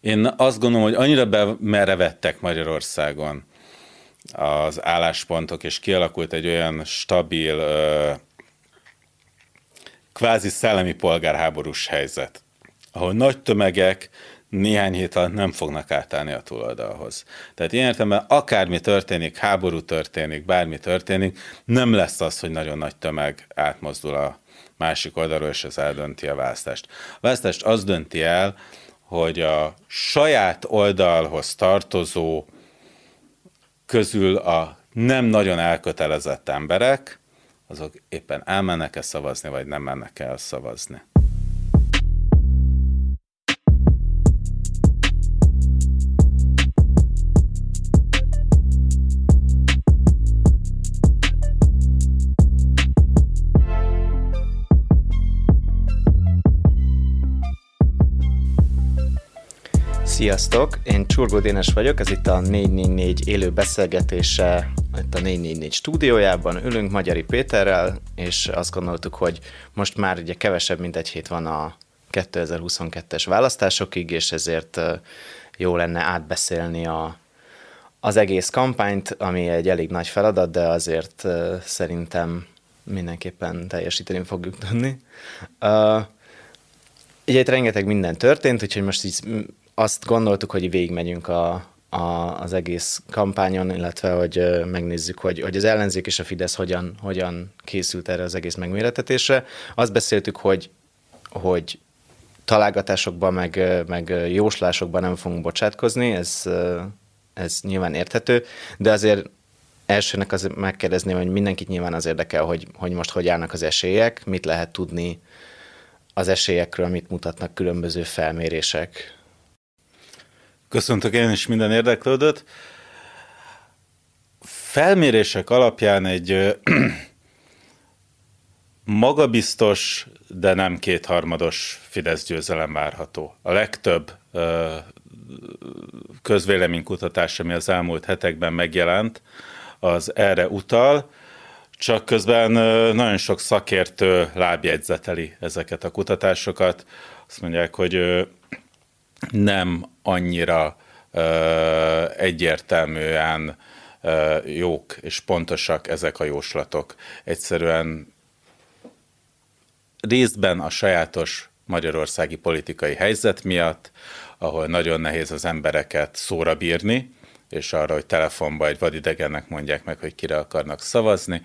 Én azt gondolom, hogy annyira bemerevettek Magyarországon az álláspontok, és kialakult egy olyan stabil, kvázi szellemi polgárháborús helyzet, ahol nagy tömegek néhány hét alatt nem fognak átállni a túloldalhoz. Tehát ilyen értelemben akármi történik, háború történik, bármi történik, nem lesz az, hogy nagyon nagy tömeg átmozdul a másik oldalról, és ez eldönti a választást. A választást az dönti el, hogy a saját oldalhoz tartozó közül a nem nagyon elkötelezett emberek, azok éppen elmennek-e szavazni, vagy nem mennek el szavazni. Sziasztok, én Csurgó Dénes vagyok, ez itt a 444 élő beszélgetése, itt a 444 stúdiójában ülünk Magyari Péterrel, és azt gondoltuk, hogy most már ugye kevesebb, mint egy hét van a 2022-es választásokig, és ezért jó lenne átbeszélni a, az egész kampányt, ami egy elég nagy feladat, de azért szerintem mindenképpen teljesíteni fogjuk tudni. Ugye itt rengeteg minden történt, úgyhogy most így azt gondoltuk, hogy végigmegyünk a, a, az egész kampányon, illetve hogy megnézzük, hogy, hogy az ellenzék és a Fidesz hogyan, hogyan készült erre az egész megméretetésre. Azt beszéltük, hogy, hogy találgatásokban, meg, meg jóslásokban nem fogunk bocsátkozni, ez, ez nyilván érthető, de azért elsőnek az megkérdezném, hogy mindenkit nyilván az érdekel, hogy, hogy most hogy állnak az esélyek, mit lehet tudni az esélyekről, mit mutatnak különböző felmérések. Köszöntök én is minden érdeklődőt. Felmérések alapján egy magabiztos, de nem kétharmados Fidesz győzelem várható. A legtöbb közvéleménykutatás, ami az elmúlt hetekben megjelent, az erre utal, csak közben nagyon sok szakértő lábjegyzeteli ezeket a kutatásokat. Azt mondják, hogy nem annyira egyértelműen jók és pontosak ezek a jóslatok. Egyszerűen részben a sajátos magyarországi politikai helyzet miatt, ahol nagyon nehéz az embereket szóra bírni, és arra, hogy telefonba egy vadidegennek mondják meg, hogy kire akarnak szavazni.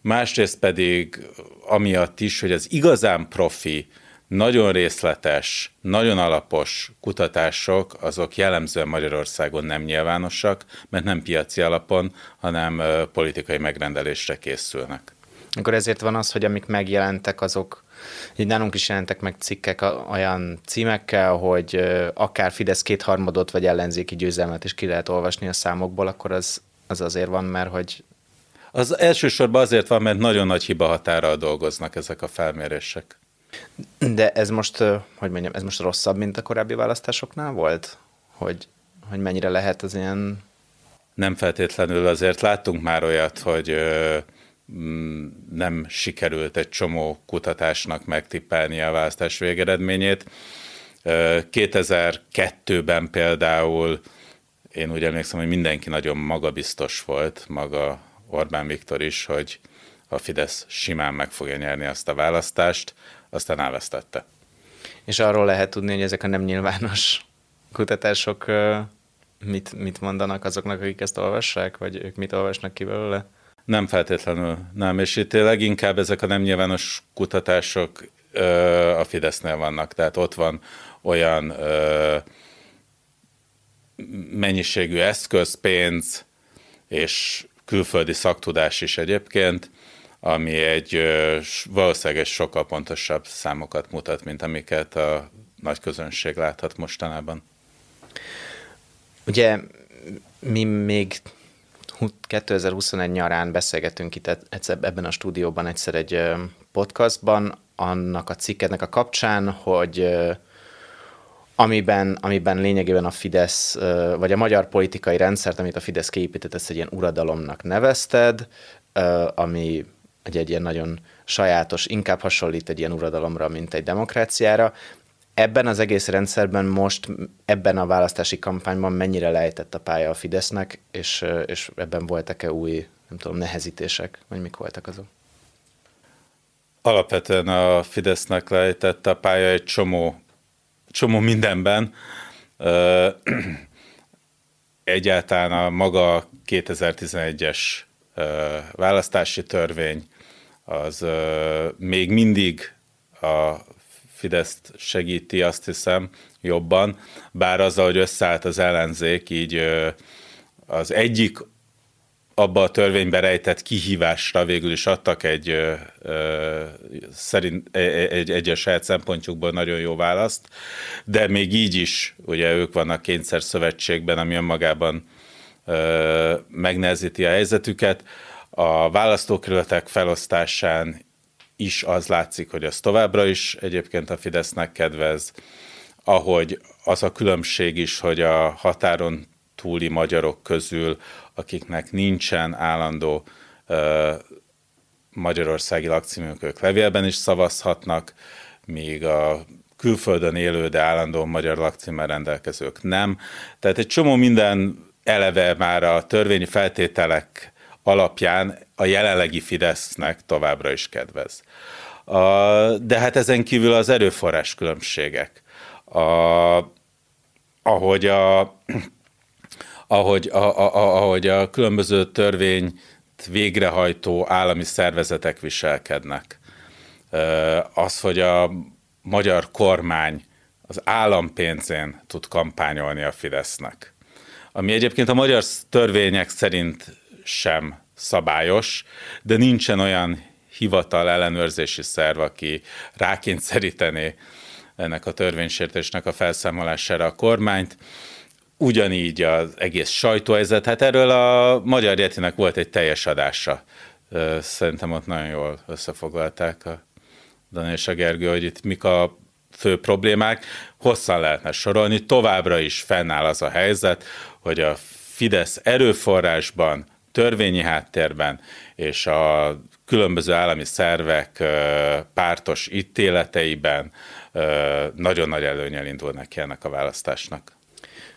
Másrészt pedig amiatt is, hogy az igazán profi nagyon részletes, nagyon alapos kutatások, azok jellemzően Magyarországon nem nyilvánosak, mert nem piaci alapon, hanem politikai megrendelésre készülnek. Akkor ezért van az, hogy amik megjelentek, azok így nálunk is jelentek meg cikkek olyan címekkel, hogy akár Fidesz kétharmadot vagy ellenzéki győzelmet is ki lehet olvasni a számokból, akkor az, az azért van, mert hogy az elsősorban azért van, mert nagyon nagy hiba határral dolgoznak ezek a felmérések. De ez most, hogy mondjam, ez most rosszabb, mint a korábbi választásoknál volt? Hogy, hogy mennyire lehet az ilyen... Nem feltétlenül, azért láttunk már olyat, hogy mm, nem sikerült egy csomó kutatásnak megtippelni a választás végeredményét. 2002-ben például én úgy emlékszem, hogy mindenki nagyon magabiztos volt, maga Orbán Viktor is, hogy a Fidesz simán meg fogja nyerni azt a választást aztán elvesztette. És arról lehet tudni, hogy ezek a nem nyilvános kutatások mit, mit mondanak azoknak, akik ezt olvassák, vagy ők mit olvasnak ki belőle? Nem feltétlenül, nem. És itt leginkább ezek a nem nyilvános kutatások a Fidesznél vannak. Tehát ott van olyan mennyiségű eszköz, pénz és külföldi szaktudás is egyébként, ami egy valószínűleg egy sokkal pontosabb számokat mutat, mint amiket a nagy közönség láthat mostanában. Ugye mi még 2021 nyarán beszélgetünk itt egyszer, ebben a stúdióban egyszer egy podcastban, annak a cikkednek a kapcsán, hogy amiben, amiben lényegében a Fidesz, vagy a magyar politikai rendszert, amit a Fidesz kiépített, ezt egy ilyen uradalomnak nevezted, ami egy, egy ilyen nagyon sajátos, inkább hasonlít egy ilyen uradalomra, mint egy demokráciára. ebben az egész rendszerben most, ebben a választási kampányban mennyire lejtett a pálya a Fidesznek, és, és ebben voltak-e új, nem tudom, nehezítések, vagy mik voltak azok? Alapvetően a Fidesznek lejtett a pálya egy csomó, csomó mindenben. Egyáltalán a maga 2011-es választási törvény az még mindig a Fideszt segíti, azt hiszem, jobban, bár azzal, hogy összeállt az ellenzék, így az egyik abba a törvénybe rejtett kihívásra végül is adtak egy, szerint, egy, egy, egy a saját szempontjukból nagyon jó választ, de még így is, ugye ők vannak kényszer szövetségben, ami önmagában megnehezíti a helyzetüket. A választókerületek felosztásán is az látszik, hogy az továbbra is egyébként a Fidesznek kedvez, ahogy az a különbség is, hogy a határon túli magyarok közül, akiknek nincsen állandó uh, magyarországi lakcímük, ők levélben is szavazhatnak, míg a külföldön élő, de állandó magyar lakcímmel rendelkezők nem. Tehát egy csomó minden eleve már a törvényi feltételek alapján a jelenlegi Fidesznek továbbra is kedvez. De hát ezen kívül az erőforrás különbségek. A, ahogy a ahogy a, a, a, ahogy a különböző törvényt végrehajtó állami szervezetek viselkednek. Az, hogy a magyar kormány az állampénzén tud kampányolni a Fidesznek. Ami egyébként a magyar törvények szerint sem szabályos, de nincsen olyan hivatal ellenőrzési szerv, aki rákényszerítené ennek a törvénysértésnek a felszámolására a kormányt. Ugyanígy az egész sajtóhelyzet, hát erről a Magyar Jetinek volt egy teljes adása. Szerintem ott nagyon jól összefoglalták a Dani és a Gergő, hogy itt mik a fő problémák. Hosszan lehetne sorolni, továbbra is fennáll az a helyzet, hogy a Fidesz erőforrásban törvényi háttérben és a különböző állami szervek pártos ítéleteiben nagyon nagy előnyel indul neki ennek a választásnak.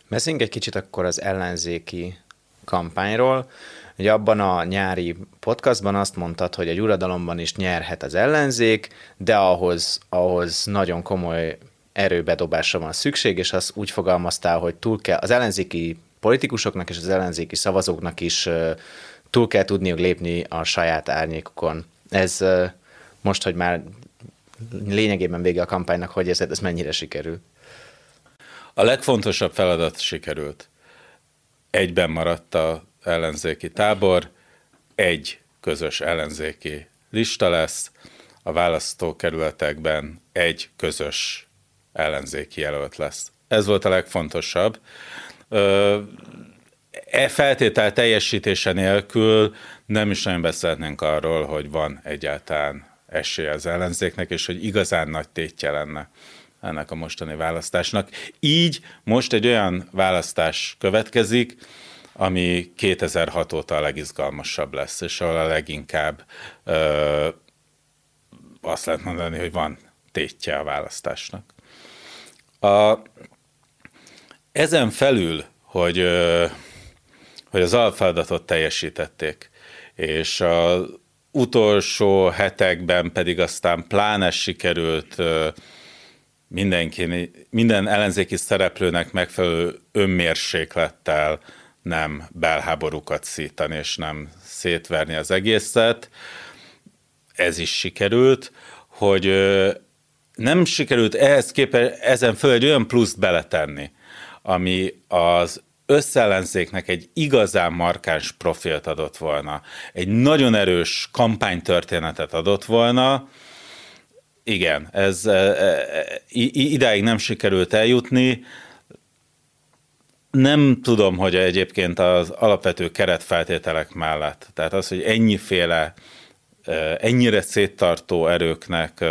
Beszéljünk egy kicsit akkor az ellenzéki kampányról. Ugye abban a nyári podcastban azt mondtad, hogy egy uradalomban is nyerhet az ellenzék, de ahhoz, ahhoz nagyon komoly erőbedobásra van szükség, és azt úgy fogalmaztál, hogy túl kell, az ellenzéki politikusoknak és az ellenzéki szavazóknak is túl kell tudniuk lépni a saját árnyékukon. Ez most, hogy már lényegében vége a kampánynak, hogy ez, ez mennyire sikerül? A legfontosabb feladat sikerült. Egyben maradt a ellenzéki tábor, egy közös ellenzéki lista lesz, a választókerületekben egy közös ellenzéki jelölt lesz. Ez volt a legfontosabb e feltétel teljesítése nélkül nem is nagyon beszélhetnénk arról, hogy van egyáltalán esélye az ellenzéknek, és hogy igazán nagy tétje lenne ennek a mostani választásnak. Így most egy olyan választás következik, ami 2006 óta a legizgalmasabb lesz, és ahol a leginkább ö, azt lehet mondani, hogy van tétje a választásnak. A, ezen felül, hogy, hogy az alfeladatot teljesítették, és az utolsó hetekben pedig aztán pláne sikerült mindenki, minden ellenzéki szereplőnek megfelelő önmérséklettel nem belháborúkat szítani, és nem szétverni az egészet. Ez is sikerült, hogy nem sikerült ehhez képest ezen föl egy olyan pluszt beletenni, ami az összellenzéknek egy igazán markáns profilt adott volna, egy nagyon erős kampánytörténetet adott volna, igen, ez e, e, idáig nem sikerült eljutni. Nem tudom, hogy egyébként az alapvető keretfeltételek mellett, tehát az, hogy ennyiféle, e, ennyire széttartó erőknek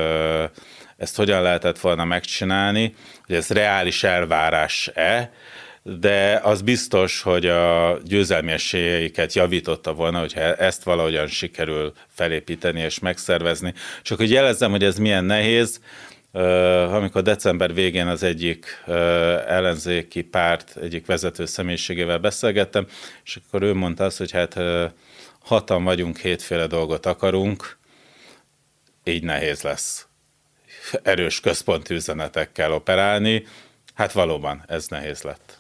ezt hogyan lehetett volna megcsinálni, hogy ez reális elvárás-e, de az biztos, hogy a győzelmi esélyeiket javította volna, hogyha ezt valahogyan sikerül felépíteni és megszervezni. Csak hogy jelezzem, hogy ez milyen nehéz, amikor december végén az egyik ellenzéki párt egyik vezető személyiségével beszélgettem, és akkor ő mondta azt, hogy hát hatan vagyunk, hétféle dolgot akarunk, így nehéz lesz erős központi üzenetekkel operálni. Hát valóban, ez nehéz lett.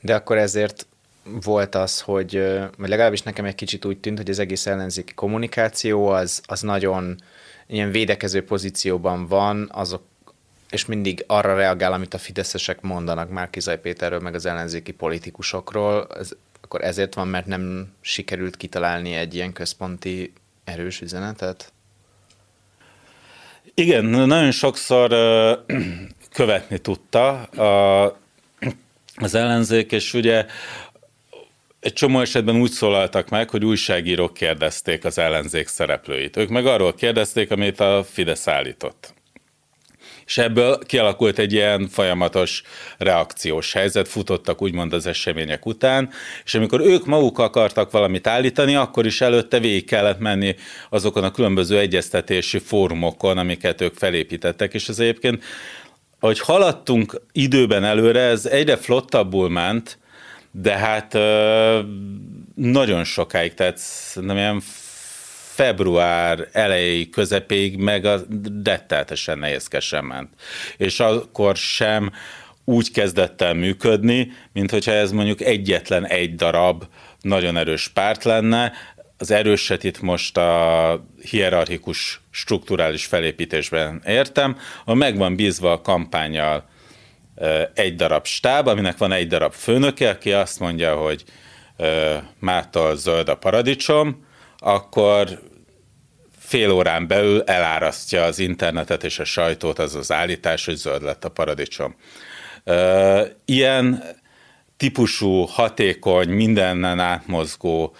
De akkor ezért volt az, hogy, vagy legalábbis nekem egy kicsit úgy tűnt, hogy az egész ellenzéki kommunikáció az, az nagyon ilyen védekező pozícióban van, azok, és mindig arra reagál, amit a fideszesek mondanak Márkizaj Péterről, meg az ellenzéki politikusokról, ez, akkor ezért van, mert nem sikerült kitalálni egy ilyen központi erős üzenetet? Igen, nagyon sokszor követni tudta az ellenzék, és ugye egy csomó esetben úgy szólaltak meg, hogy újságírók kérdezték az ellenzék szereplőit. Ők meg arról kérdezték, amit a Fidesz állított. És ebből kialakult egy ilyen folyamatos reakciós helyzet, futottak úgymond az események után, és amikor ők maguk akartak valamit állítani, akkor is előtte végig kellett menni azokon a különböző egyeztetési fórumokon, amiket ők felépítettek, és ez egyébként, ahogy haladtunk időben előre, ez egyre flottabbul ment, de hát nagyon sokáig, tehát nem ilyen február elejéig, közepéig meg a retteltesen nehézkesen ment. És akkor sem úgy kezdett el működni, mint hogyha ez mondjuk egyetlen egy darab nagyon erős párt lenne. Az erőset itt most a hierarchikus strukturális felépítésben értem, a meg van bízva a kampányjal egy darab stáb, aminek van egy darab főnöke, aki azt mondja, hogy mától zöld a paradicsom, akkor fél órán belül elárasztja az internetet és a sajtót az az állítás, hogy zöld lett a paradicsom. Ilyen típusú, hatékony, mindennen átmozgó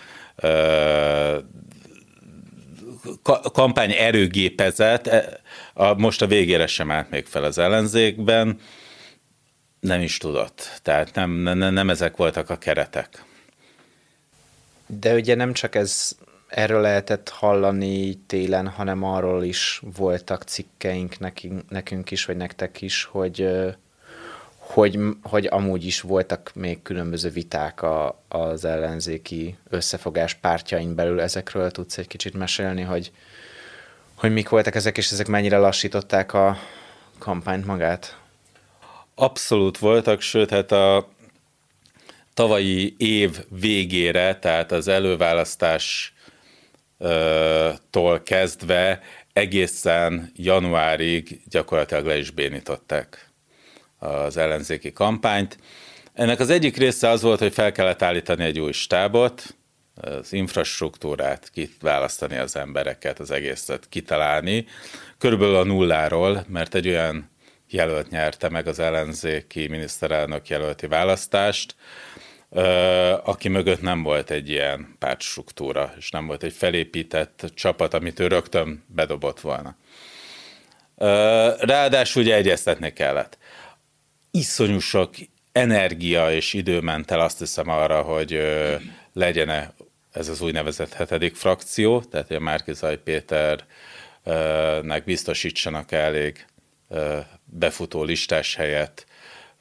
kampány erőgépezet e, most a végére sem állt még fel az ellenzékben, nem is tudott. Tehát nem, nem, nem ezek voltak a keretek. De ugye nem csak ez erről lehetett hallani télen, hanem arról is voltak cikkeink nekünk, nekünk is, vagy nektek is, hogy, hogy, hogy amúgy is voltak még különböző viták a, az ellenzéki összefogás pártjain belül. Ezekről tudsz egy kicsit mesélni, hogy, hogy mik voltak ezek, és ezek mennyire lassították a kampányt magát? Abszolút voltak, sőt, hát a tavalyi év végére, tehát az előválasztás tól kezdve egészen januárig gyakorlatilag le is bénították az ellenzéki kampányt. Ennek az egyik része az volt, hogy fel kellett állítani egy új stábot, az infrastruktúrát, kiválasztani az embereket, az egészet kitalálni, körülbelül a nulláról, mert egy olyan jelölt nyerte meg az ellenzéki miniszterelnök jelölti választást, aki mögött nem volt egy ilyen pártstruktúra, és nem volt egy felépített csapat, amit ő rögtön bedobott volna. Ráadásul ugye egyeztetni kellett. Iszonyú sok energia és idő ment el azt hiszem arra, hogy legyen -e ez az úgynevezett hetedik frakció, tehát a Márkizaj Péternek biztosítsanak elég befutó listás helyet,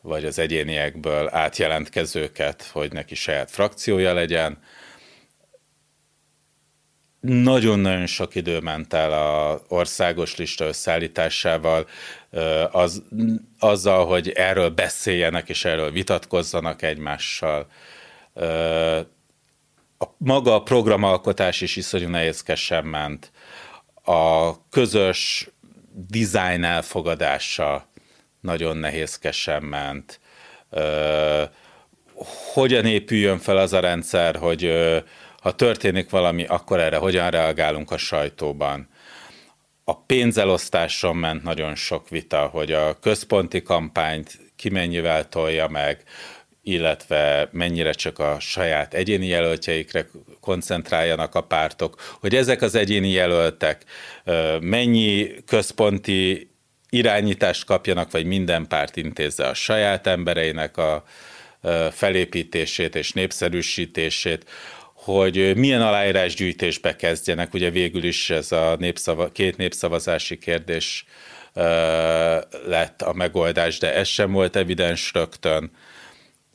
vagy az egyéniekből átjelentkezőket, hogy neki saját frakciója legyen. Nagyon-nagyon sok idő ment el a országos lista összeállításával, az, azzal, hogy erről beszéljenek és erről vitatkozzanak egymással. A, maga a programalkotás is iszonyú nehézkesen ment. A közös design elfogadása nagyon nehézkesen ment. Hogyan épüljön fel az a rendszer, hogy ha történik valami, akkor erre hogyan reagálunk a sajtóban. A pénzelosztáson ment nagyon sok vita, hogy a központi kampányt ki mennyivel tolja meg, illetve mennyire csak a saját egyéni jelöltjeikre koncentráljanak a pártok, hogy ezek az egyéni jelöltek mennyi központi irányítást kapjanak, vagy minden párt intézze a saját embereinek a felépítését és népszerűsítését, hogy milyen aláírásgyűjtésbe kezdjenek, ugye végül is ez a népszava, két népszavazási kérdés lett a megoldás, de ez sem volt evidens rögtön.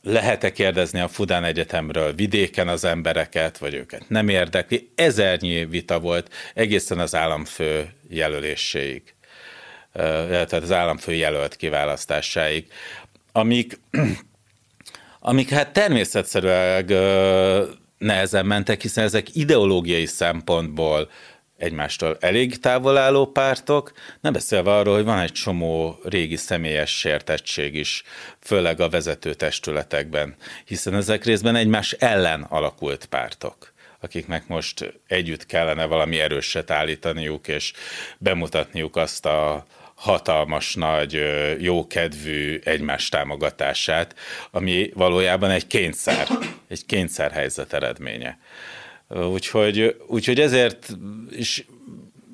Lehet-e kérdezni a Fudán Egyetemről vidéken az embereket, vagy őket nem érdekli? Ezernyi vita volt egészen az államfő jelöléséig, tehát az államfő jelölt kiválasztásáig, amik, amik hát természetszerűen nehezen mentek, hiszen ezek ideológiai szempontból egymástól elég távol álló pártok, nem beszélve arról, hogy van egy csomó régi személyes sértettség is, főleg a vezető testületekben, hiszen ezek részben egymás ellen alakult pártok akiknek most együtt kellene valami erőset állítaniuk, és bemutatniuk azt a hatalmas nagy, jókedvű egymás támogatását, ami valójában egy kényszer, egy kényszerhelyzet eredménye. Úgyhogy, úgyhogy ezért is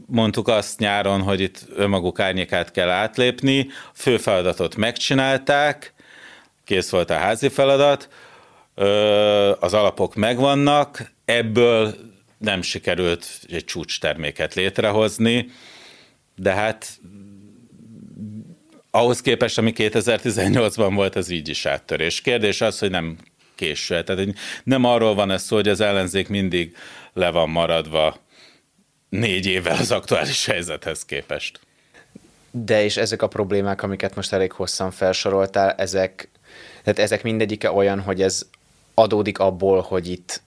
mondtuk azt nyáron, hogy itt önmaguk árnyékát kell átlépni, a fő feladatot megcsinálták, kész volt a házi feladat, az alapok megvannak, ebből nem sikerült egy csúcs terméket létrehozni, de hát ahhoz képest, ami 2018-ban volt, ez így is áttörés. Kérdés az, hogy nem késő. Tehát nem arról van ez szó, hogy az ellenzék mindig le van maradva négy évvel az aktuális helyzethez képest. De és ezek a problémák, amiket most elég hosszan felsoroltál, ezek, tehát ezek mindegyike olyan, hogy ez adódik abból, hogy itt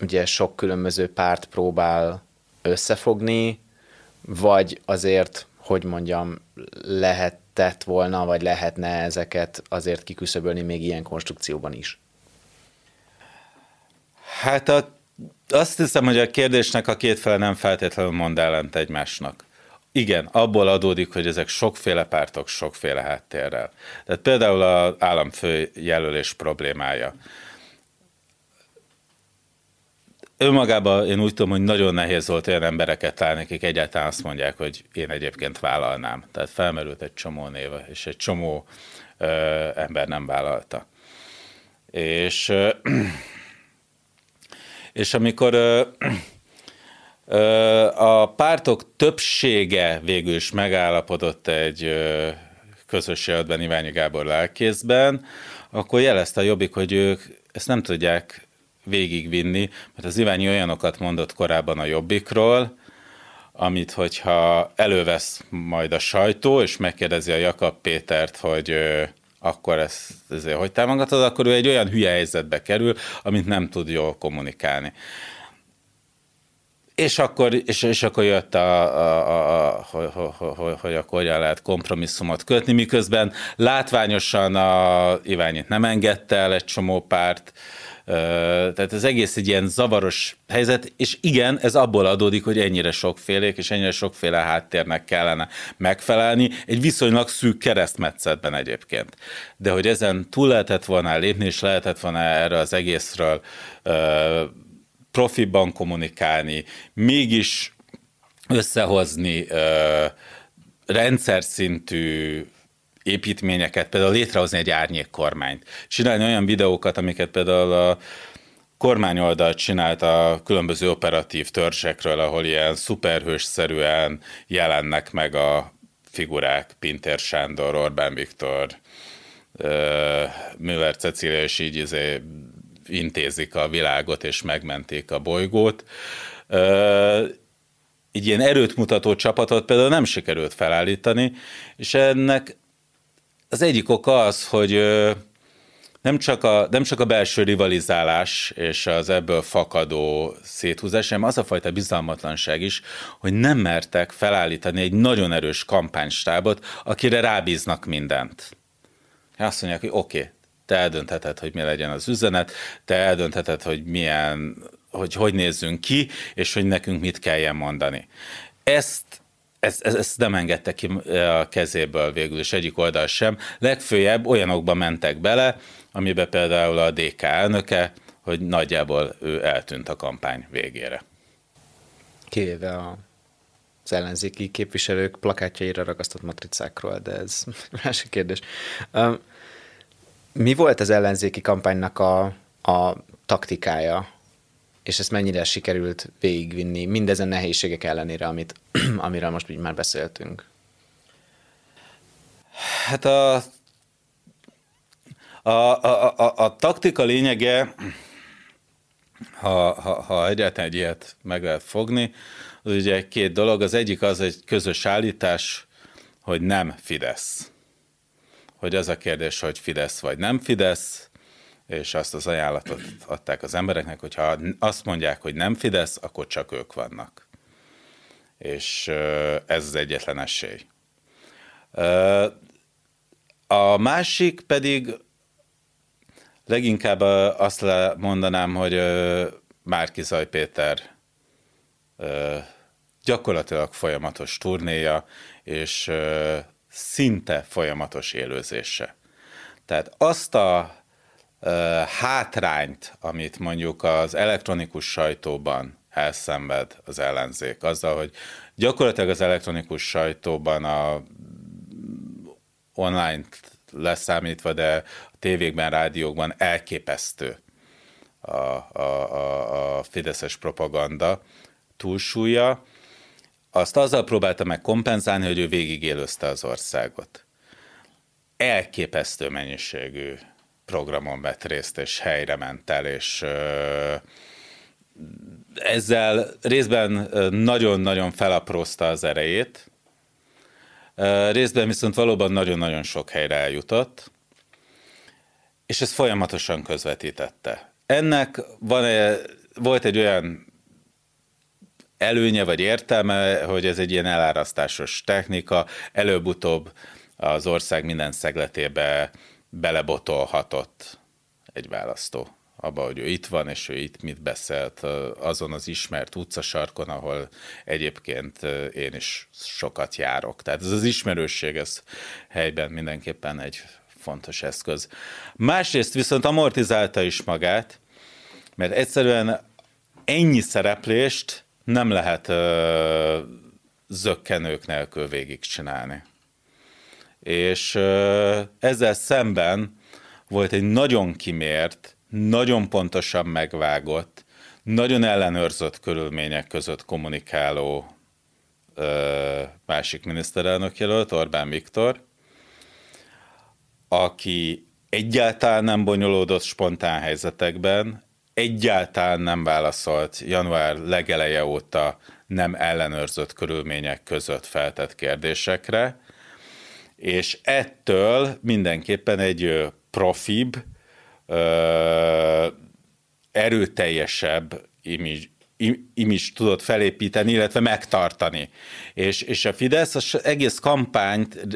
ugye sok különböző párt próbál összefogni, vagy azért, hogy mondjam, lehetett volna, vagy lehetne ezeket azért kiküszöbölni még ilyen konstrukcióban is? Hát a, azt hiszem, hogy a kérdésnek a két fele nem feltétlenül mond ellent egymásnak. Igen, abból adódik, hogy ezek sokféle pártok, sokféle háttérrel. Tehát például az államfő jelölés problémája. Önmagában én úgy tudom, hogy nagyon nehéz volt olyan embereket találni, akik egyáltalán azt mondják, hogy én egyébként vállalnám. Tehát felmerült egy csomó néve, és egy csomó ö, ember nem vállalta. És ö, és amikor ö, ö, a pártok többsége végül is megállapodott egy ö, közös jelöltben Iványi Gábor lelkészben, akkor jelezte a Jobbik, hogy ők ezt nem tudják végigvinni, mert az Iványi olyanokat mondott korábban a Jobbikról, amit hogyha elővesz majd a sajtó, és megkérdezi a Jakab Pétert, hogy akkor ezt ezért hogy támogatod, akkor ő egy olyan hülye helyzetbe kerül, amit nem tud jól kommunikálni. És akkor, és, és akkor jött, a, a, a, a, hogy, hogy, hogy akkor hogyan lehet kompromisszumot kötni, miközben látványosan a Iványit nem engedte el egy csomó párt, tehát ez egész egy ilyen zavaros helyzet, és igen, ez abból adódik, hogy ennyire sokfélék, és ennyire sokféle háttérnek kellene megfelelni, egy viszonylag szűk keresztmetszetben egyébként. De hogy ezen túl lehetett volna lépni, és lehetett volna erre az egészről profiban kommunikálni, mégis összehozni rendszer szintű építményeket, például létrehozni egy árnyékkormányt, csinálni olyan videókat, amiket például a kormányoldal csinált a különböző operatív törzsekről, ahol ilyen szuperhősszerűen jelennek meg a figurák, Pinter Sándor, Orbán Viktor, Müller Cecília, és így izé intézik a világot, és megmentik a bolygót. Így ilyen erőt mutató csapatot például nem sikerült felállítani, és ennek az egyik oka az, hogy nem csak, a, nem csak a belső rivalizálás és az ebből fakadó széthúzás, hanem az a fajta bizalmatlanság is, hogy nem mertek felállítani egy nagyon erős kampánystábot, akire rábíznak mindent. Azt mondják, hogy oké, okay, te eldöntheted, hogy mi legyen az üzenet, te eldöntheted, hogy milyen, hogy hogy nézzünk ki, és hogy nekünk mit kelljen mondani. Ezt ezt, ezt, ezt nem engedte ki a kezéből végül is egyik oldal sem. Legfőjebb olyanokba mentek bele, amiben például a DK elnöke, hogy nagyjából ő eltűnt a kampány végére. Kivéve a az ellenzéki képviselők plakátjaira ragasztott matricákról, de ez másik kérdés. Mi volt az ellenzéki kampánynak a, a taktikája és ezt mennyire sikerült végigvinni, mindezen nehézségek ellenére, amit, amiről most így már beszéltünk? Hát a, a, a, a, a taktika lényege, ha, ha, ha egyáltalán egy ilyet meg lehet fogni, az ugye két dolog. Az egyik az egy közös állítás, hogy nem Fidesz. Hogy az a kérdés, hogy Fidesz vagy nem Fidesz, és azt az ajánlatot adták az embereknek, hogy ha azt mondják, hogy nem Fidesz, akkor csak ők vannak. És ez az egyetlen esély. A másik pedig leginkább azt mondanám, hogy Márki Zaj Péter gyakorlatilag folyamatos turnéja, és szinte folyamatos élőzése. Tehát azt a hátrányt, amit mondjuk az elektronikus sajtóban elszenved az ellenzék, azzal, hogy gyakorlatilag az elektronikus sajtóban a online leszámítva, de a tévékben, rádiókban elképesztő a, a, a, a fideszes propaganda túlsúlya. Azt azzal próbálta meg kompenzálni, hogy ő végigélőzte az országot. Elképesztő mennyiségű programon vett részt, és helyre ment el, és ezzel részben nagyon-nagyon felaprózta az erejét, részben viszont valóban nagyon-nagyon sok helyre eljutott, és ezt folyamatosan közvetítette. Ennek van -e, volt egy olyan előnye vagy értelme, hogy ez egy ilyen elárasztásos technika, előbb-utóbb az ország minden szegletébe belebotolhatott egy választó abba, hogy ő itt van, és ő itt mit beszélt azon az ismert utcasarkon, ahol egyébként én is sokat járok. Tehát ez az ismerősség, ez helyben mindenképpen egy fontos eszköz. Másrészt viszont amortizálta is magát, mert egyszerűen ennyi szereplést nem lehet ö, zöggenők nélkül végigcsinálni és ezzel szemben volt egy nagyon kimért, nagyon pontosan megvágott, nagyon ellenőrzött körülmények között kommunikáló másik miniszterelnök jelölt, Orbán Viktor, aki egyáltalán nem bonyolódott spontán helyzetekben, egyáltalán nem válaszolt január legeleje óta nem ellenőrzött körülmények között feltett kérdésekre, és ettől mindenképpen egy profibb, erőteljesebb image, image tudott felépíteni, illetve megtartani. És, és a Fidesz az egész kampányt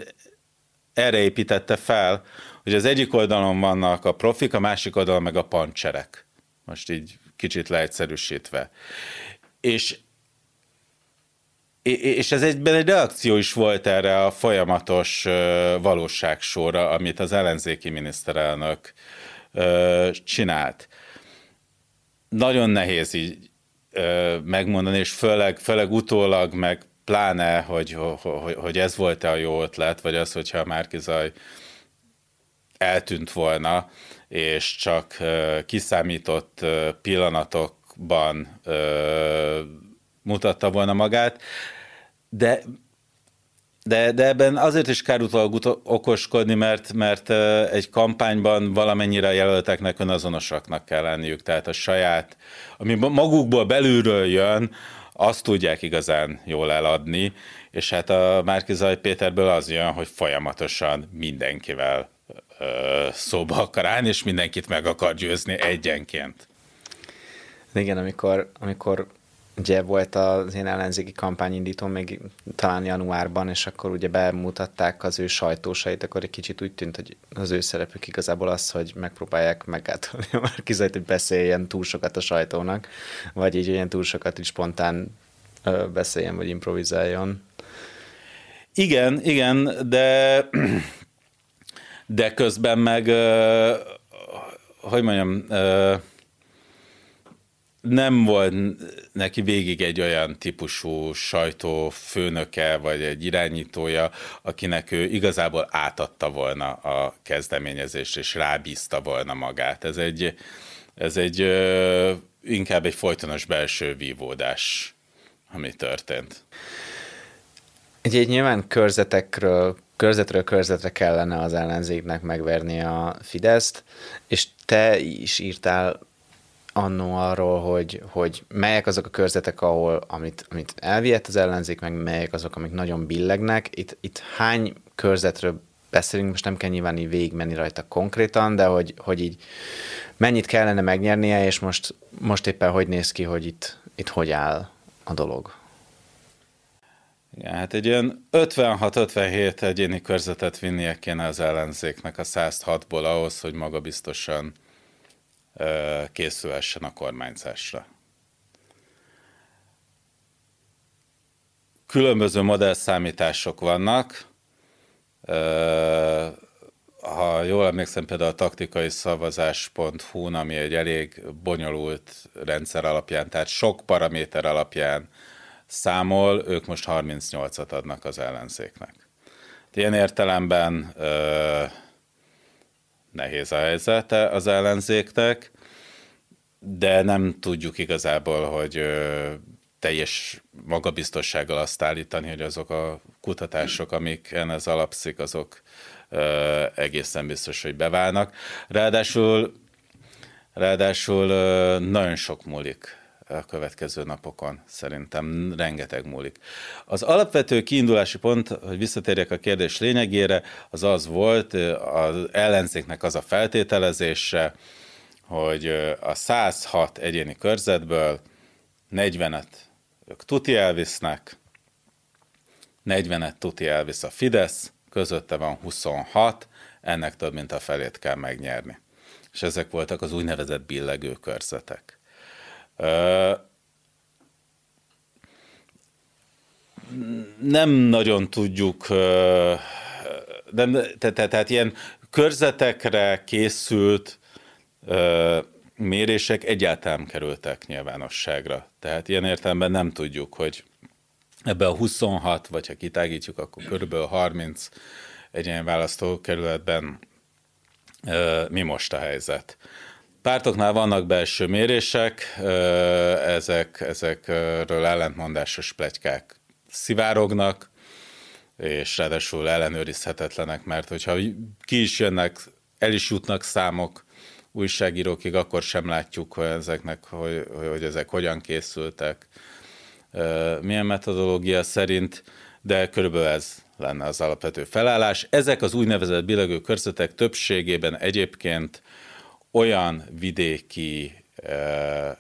erre építette fel, hogy az egyik oldalon vannak a profik, a másik oldalon meg a pancserek. Most így kicsit leegyszerűsítve. És és ez egyben egy reakció is volt erre a folyamatos valóságsorra, amit az ellenzéki miniszterelnök csinált. Nagyon nehéz így megmondani, és főleg, főleg utólag, meg pláne, hogy, hogy, hogy ez volt-e a jó ötlet, vagy az, hogyha a Márkizaj eltűnt volna, és csak kiszámított pillanatokban mutatta volna magát. De de, de ebben azért is kár utólag okoskodni, mert, mert egy kampányban valamennyire a jelölteknek önazonosaknak kell lenniük, tehát a saját, ami magukból belülről jön, azt tudják igazán jól eladni, és hát a Márkizaj Péterből az jön, hogy folyamatosan mindenkivel ö, szóba akar állni, és mindenkit meg akar győzni egyenként. Igen, amikor, amikor ugye volt az én ellenzéki kampányindító még talán januárban, és akkor ugye bemutatták az ő sajtósait, akkor egy kicsit úgy tűnt, hogy az ő szerepük igazából az, hogy megpróbálják meggátolni a Márkizajt, hogy beszéljen túl sokat a sajtónak, vagy így olyan túl sokat is spontán beszéljen, vagy improvizáljon. Igen, igen, de de közben meg hogy mondjam, nem volt neki végig egy olyan típusú sajtófőnöke, vagy egy irányítója, akinek ő igazából átadta volna a kezdeményezést, és rábízta volna magát. Ez egy, ez egy inkább egy folytonos belső vívódás, ami történt. Egy nyilván körzetekről körzetről körzetre kellene az ellenzéknek megverni a Fideszt, és te is írtál annó arról, hogy, hogy melyek azok a körzetek, ahol, amit, amit elvihet az ellenzék, meg melyek azok, amik nagyon billegnek. Itt, itt hány körzetről beszélünk, most nem kell nyilván így végigmenni rajta konkrétan, de hogy, hogy így mennyit kellene megnyernie, és most, most éppen hogy néz ki, hogy itt, itt hogy áll a dolog? Igen, hát egy ilyen 56-57 egyéni körzetet vinnie kéne az ellenzéknek a 106-ból ahhoz, hogy maga biztosan készülhessen a kormányzásra. Különböző modellszámítások vannak. Ha jól emlékszem, például a taktikai szavazás.hu, ami egy elég bonyolult rendszer alapján, tehát sok paraméter alapján számol, ők most 38-at adnak az ellenzéknek. Ilyen értelemben nehéz a helyzete az ellenzéknek, de nem tudjuk igazából, hogy teljes magabiztossággal azt állítani, hogy azok a kutatások, amiken ez alapszik, azok egészen biztos, hogy beválnak. Ráadásul, ráadásul nagyon sok múlik a következő napokon. Szerintem rengeteg múlik. Az alapvető kiindulási pont, hogy visszatérjek a kérdés lényegére, az az volt, az ellenzéknek az a feltételezése, hogy a 106 egyéni körzetből 40-et ők tuti elvisznek, 40-et tuti elvisz a Fidesz, közötte van 26, ennek több mint a felét kell megnyerni. És ezek voltak az úgynevezett billegő körzetek nem nagyon tudjuk, nem, tehát, tehát ilyen körzetekre készült mérések egyáltalán kerültek nyilvánosságra. Tehát ilyen értelemben nem tudjuk, hogy ebbe a 26, vagy ha kitágítjuk, akkor körülbelül 30 ilyen választókerületben mi most a helyzet. Pártoknál vannak belső mérések, ezek, ezekről ellentmondásos plegykák szivárognak, és ráadásul ellenőrizhetetlenek, mert hogyha ki is jönnek, el is jutnak számok újságírókig, akkor sem látjuk, hogy ezeknek, hogy, hogy ezek hogyan készültek, milyen metodológia szerint, de körülbelül ez lenne az alapvető felállás. Ezek az úgynevezett billegő körzetek többségében egyébként olyan vidéki e,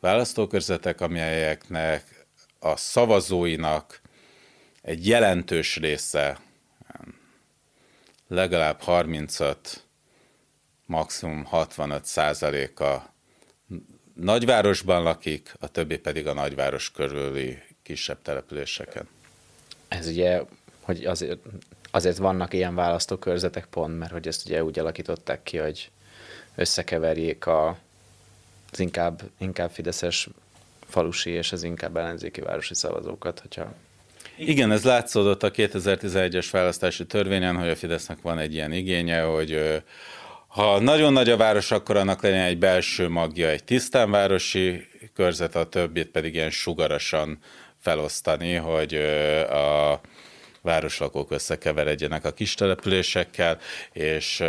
választókörzetek, amelyeknek a szavazóinak egy jelentős része, legalább 35, maximum 65 százaléka nagyvárosban lakik, a többi pedig a nagyváros körüli kisebb településeken. Ez ugye, hogy azért, azért vannak ilyen választókörzetek pont, mert hogy ezt ugye úgy alakították ki, hogy összekeverjék a, az inkább, inkább fideszes falusi és az inkább ellenzéki városi szavazókat, hogyha igen, ez látszódott a 2011-es választási törvényen, hogy a Fidesznek van egy ilyen igénye, hogy ha nagyon nagy a város, akkor annak legyen egy belső magja, egy tisztán városi körzet, a többit pedig ilyen sugarasan felosztani, hogy a városlakók összekeveredjenek a kis településekkel, és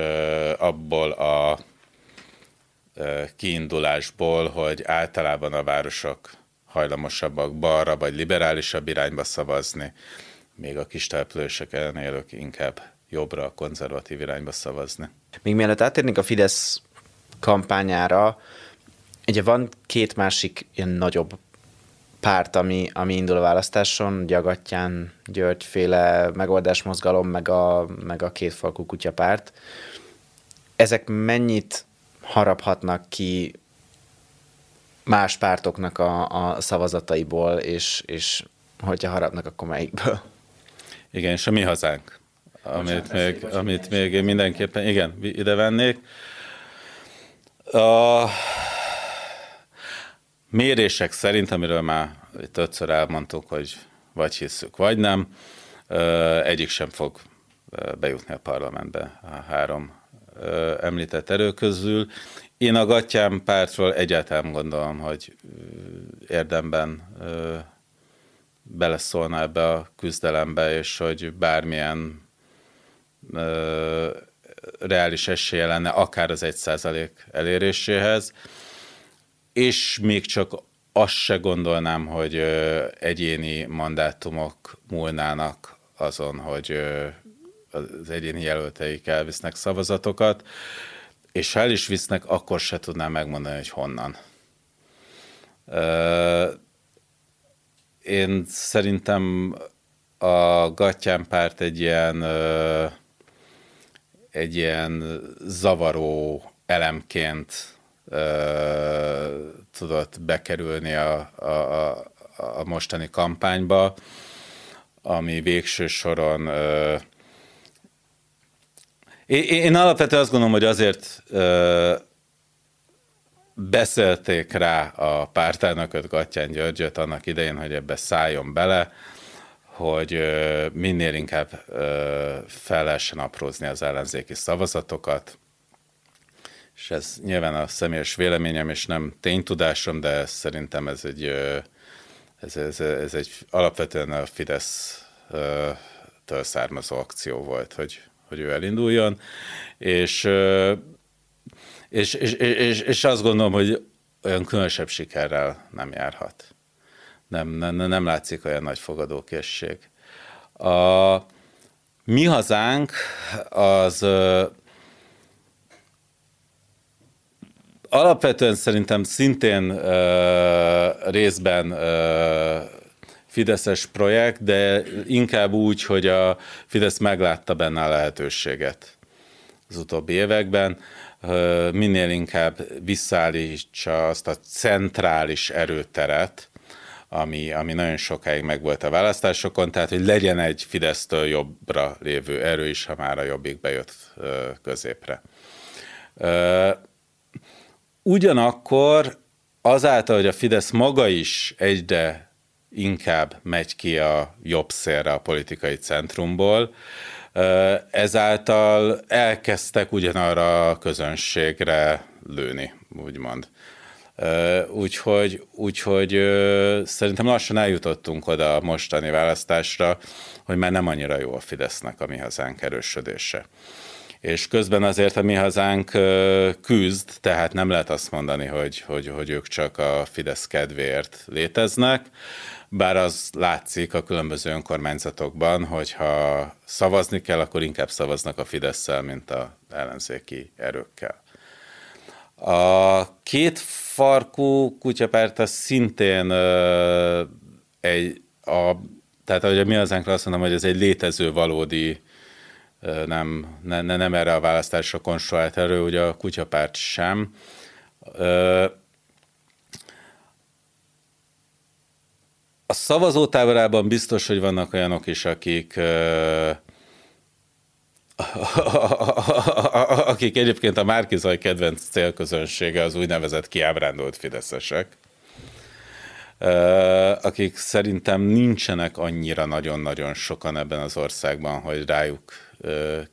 abból a kiindulásból, hogy általában a városok hajlamosabbak balra vagy liberálisabb irányba szavazni, még a kis településeken élők inkább jobbra, a konzervatív irányba szavazni. Még mielőtt átérnénk a Fidesz kampányára, ugye van két másik ilyen nagyobb párt, ami, ami indul a választáson, Gyagatyán Györgyféle megoldásmozgalom, meg a, meg a két falkú kutyapárt. Ezek mennyit haraphatnak ki más pártoknak a, a szavazataiból, és, és hogyha harapnak, akkor melyikből? Igen, és a mi hazánk, amit, még, amit még én mindenképpen, igen, ide vennék. A mérések szerint, amiről már itt ötször elmondtuk, hogy vagy hiszük, vagy nem, egyik sem fog bejutni a parlamentbe a három említett erő közül. Én a Gatyám pártról egyáltalán gondolom, hogy érdemben beleszólna ebbe a küzdelembe, és hogy bármilyen reális esélye lenne akár az egy százalék eléréséhez, és még csak azt se gondolnám, hogy egyéni mandátumok múlnának azon, hogy az egyéni jelölteik elvisznek szavazatokat, és ha el is visznek, akkor se tudnám megmondani, hogy honnan. Én szerintem a Gattyán párt egy ilyen egy ilyen zavaró elemként tudott bekerülni a, a, a mostani kampányba, ami végső soron én, alapvetően azt gondolom, hogy azért beszélték rá a pártelnököt, Gattyán Györgyöt annak idején, hogy ebbe szálljon bele, hogy minél inkább fel lehessen aprózni az ellenzéki szavazatokat, és ez nyilván a személyes véleményem, és nem ténytudásom, de szerintem ez egy, ez, ez, ez egy alapvetően a Fidesz től származó akció volt, hogy, hogy ő elinduljon, és, és, és, és, és azt gondolom, hogy olyan különösebb sikerrel nem járhat. Nem, nem, nem látszik olyan nagy fogadókészség. A mi hazánk az alapvetően szerintem szintén uh, részben uh, Fideszes projekt, de inkább úgy, hogy a Fidesz meglátta benne a lehetőséget az utóbbi években, minél inkább visszaállítsa azt a centrális erőteret, ami, ami nagyon sokáig megvolt a választásokon, tehát hogy legyen egy Fidesztől jobbra lévő erő is, ha már a jobbik bejött középre. Ugyanakkor azáltal, hogy a Fidesz maga is egyre inkább megy ki a jobb szélre a politikai centrumból, ezáltal elkezdtek ugyanarra a közönségre lőni, úgymond. Úgyhogy, úgyhogy szerintem lassan eljutottunk oda a mostani választásra, hogy már nem annyira jó a Fidesznek a mi hazánk erősödése. És közben azért a mi hazánk küzd, tehát nem lehet azt mondani, hogy, hogy, hogy ők csak a Fidesz kedvéért léteznek, bár az látszik a különböző önkormányzatokban, hogyha szavazni kell, akkor inkább szavaznak a fidesz mint a ellenzéki erőkkel. A két farkú kutyapárt az szintén egy, a, tehát ahogy mi hazánkra azt mondom, hogy ez egy létező valódi nem, ne, nem erre a választásra konstruált erő, ugye a kutyapárt sem. A szavazótáborában biztos, hogy vannak olyanok is, akik akik egyébként a Márkizaj kedvenc célközönsége az úgynevezett kiábrándult fideszesek, akik szerintem nincsenek annyira nagyon-nagyon sokan ebben az országban, hogy rájuk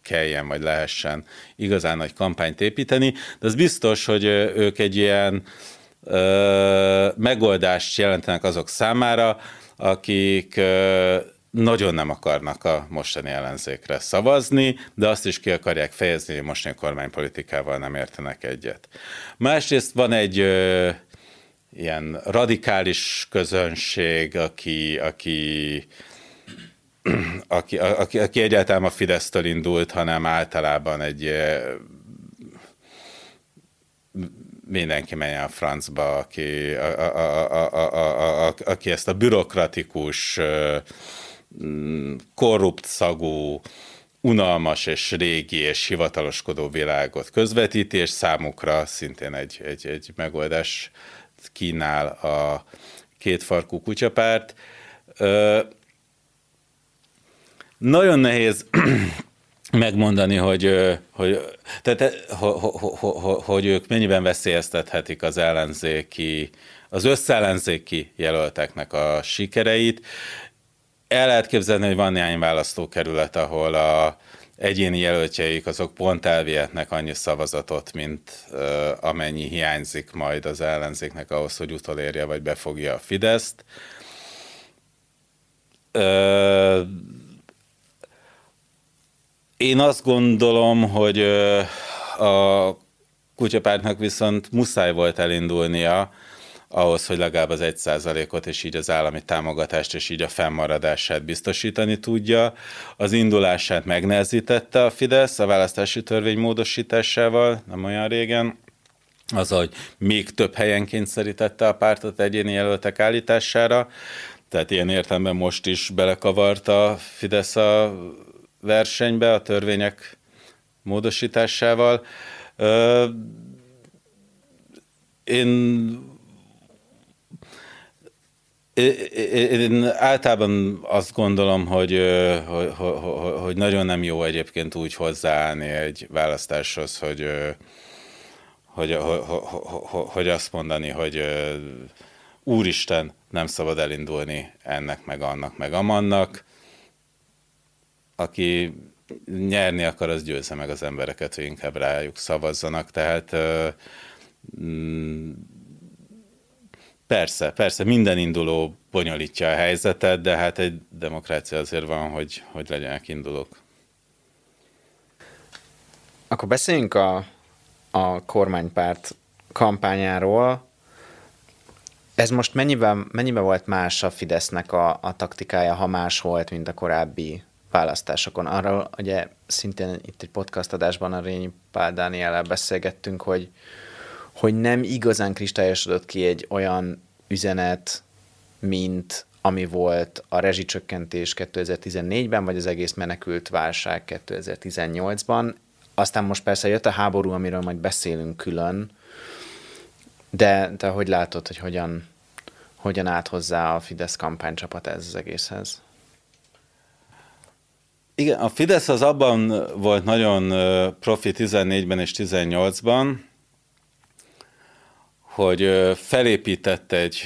kelljen, vagy lehessen igazán nagy kampányt építeni, de az biztos, hogy ők egy ilyen megoldást jelentenek azok számára, akik nagyon nem akarnak a mostani ellenzékre szavazni, de azt is ki akarják fejezni, hogy mostani kormánypolitikával nem értenek egyet. Másrészt van egy ö, ilyen radikális közönség, aki, aki aki, aki, aki egyáltalán a Fidesztől indult, hanem általában egy mindenki menjen a francba, aki, a, a, a, a, a, a, aki ezt a bürokratikus, korrupt szagú, unalmas és régi és hivataloskodó világot közvetíti, és számukra szintén egy, egy, egy megoldás kínál a kétfarkú kutyapárt. Nagyon nehéz megmondani, hogy, hogy, tehát, hogy ők mennyiben veszélyeztethetik az ellenzéki, az összellenzéki jelölteknek a sikereit. El lehet képzelni, hogy van néhány választókerület, ahol a egyéni jelöltjeik azok pont elvihetnek annyi szavazatot, mint amennyi hiányzik majd az ellenzéknek ahhoz, hogy utolérje vagy befogja a Fideszt. Uh, Én azt gondolom, hogy a kutyapártnak viszont muszáj volt elindulnia, ahhoz, hogy legalább az egy százalékot és így az állami támogatást és így a fennmaradását biztosítani tudja. Az indulását megnehezítette a Fidesz a választási törvény módosításával, nem olyan régen, az, hogy még több helyen kényszerítette a pártot egyéni jelöltek állítására, tehát ilyen értelemben most is belekavart a Fidesz a versenybe a törvények módosításával. Én én általában azt gondolom, hogy, hogy, hogy nagyon nem jó egyébként úgy hozzáállni egy választáshoz, hogy, hogy, hogy azt mondani, hogy úristen, nem szabad elindulni ennek, meg annak, meg amannak. Aki nyerni akar, az győzze meg az embereket, hogy inkább rájuk szavazzanak. Tehát mm, Persze, persze, minden induló bonyolítja a helyzetet, de hát egy demokrácia azért van, hogy, hogy legyenek indulók. Akkor beszéljünk a, a kormánypárt kampányáról. Ez most mennyiben, mennyiben volt más a Fidesznek a, a taktikája, ha más volt, mint a korábbi választásokon? Arról ugye szintén itt egy podcast adásban a Rényi Pál Dániellel beszélgettünk, hogy, hogy nem igazán kristályosodott ki egy olyan üzenet, mint ami volt a rezsicsökkentés 2014-ben, vagy az egész menekült válság 2018-ban. Aztán most persze jött a háború, amiről majd beszélünk külön, de te hogy látod, hogy hogyan, hogyan állt hozzá a Fidesz kampánycsapat ez az egészhez? Igen, a Fidesz az abban volt nagyon profi 14-ben és 18-ban, hogy felépített egy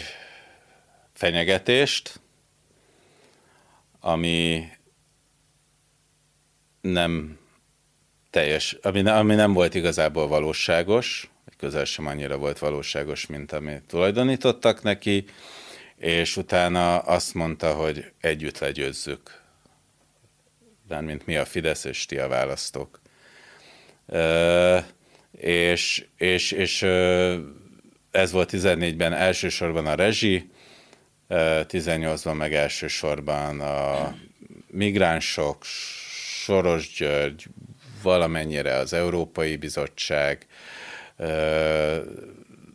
fenyegetést, ami nem teljes, ami, ami nem volt igazából valóságos, közel sem annyira volt valóságos, mint amit tulajdonítottak neki, és utána azt mondta, hogy együtt legyőzzük, mint mi a Fidesz és ti a választók. És, és, és ez volt 14-ben elsősorban a rezsi, 18-ban meg elsősorban a migránsok, Soros György, valamennyire az Európai Bizottság,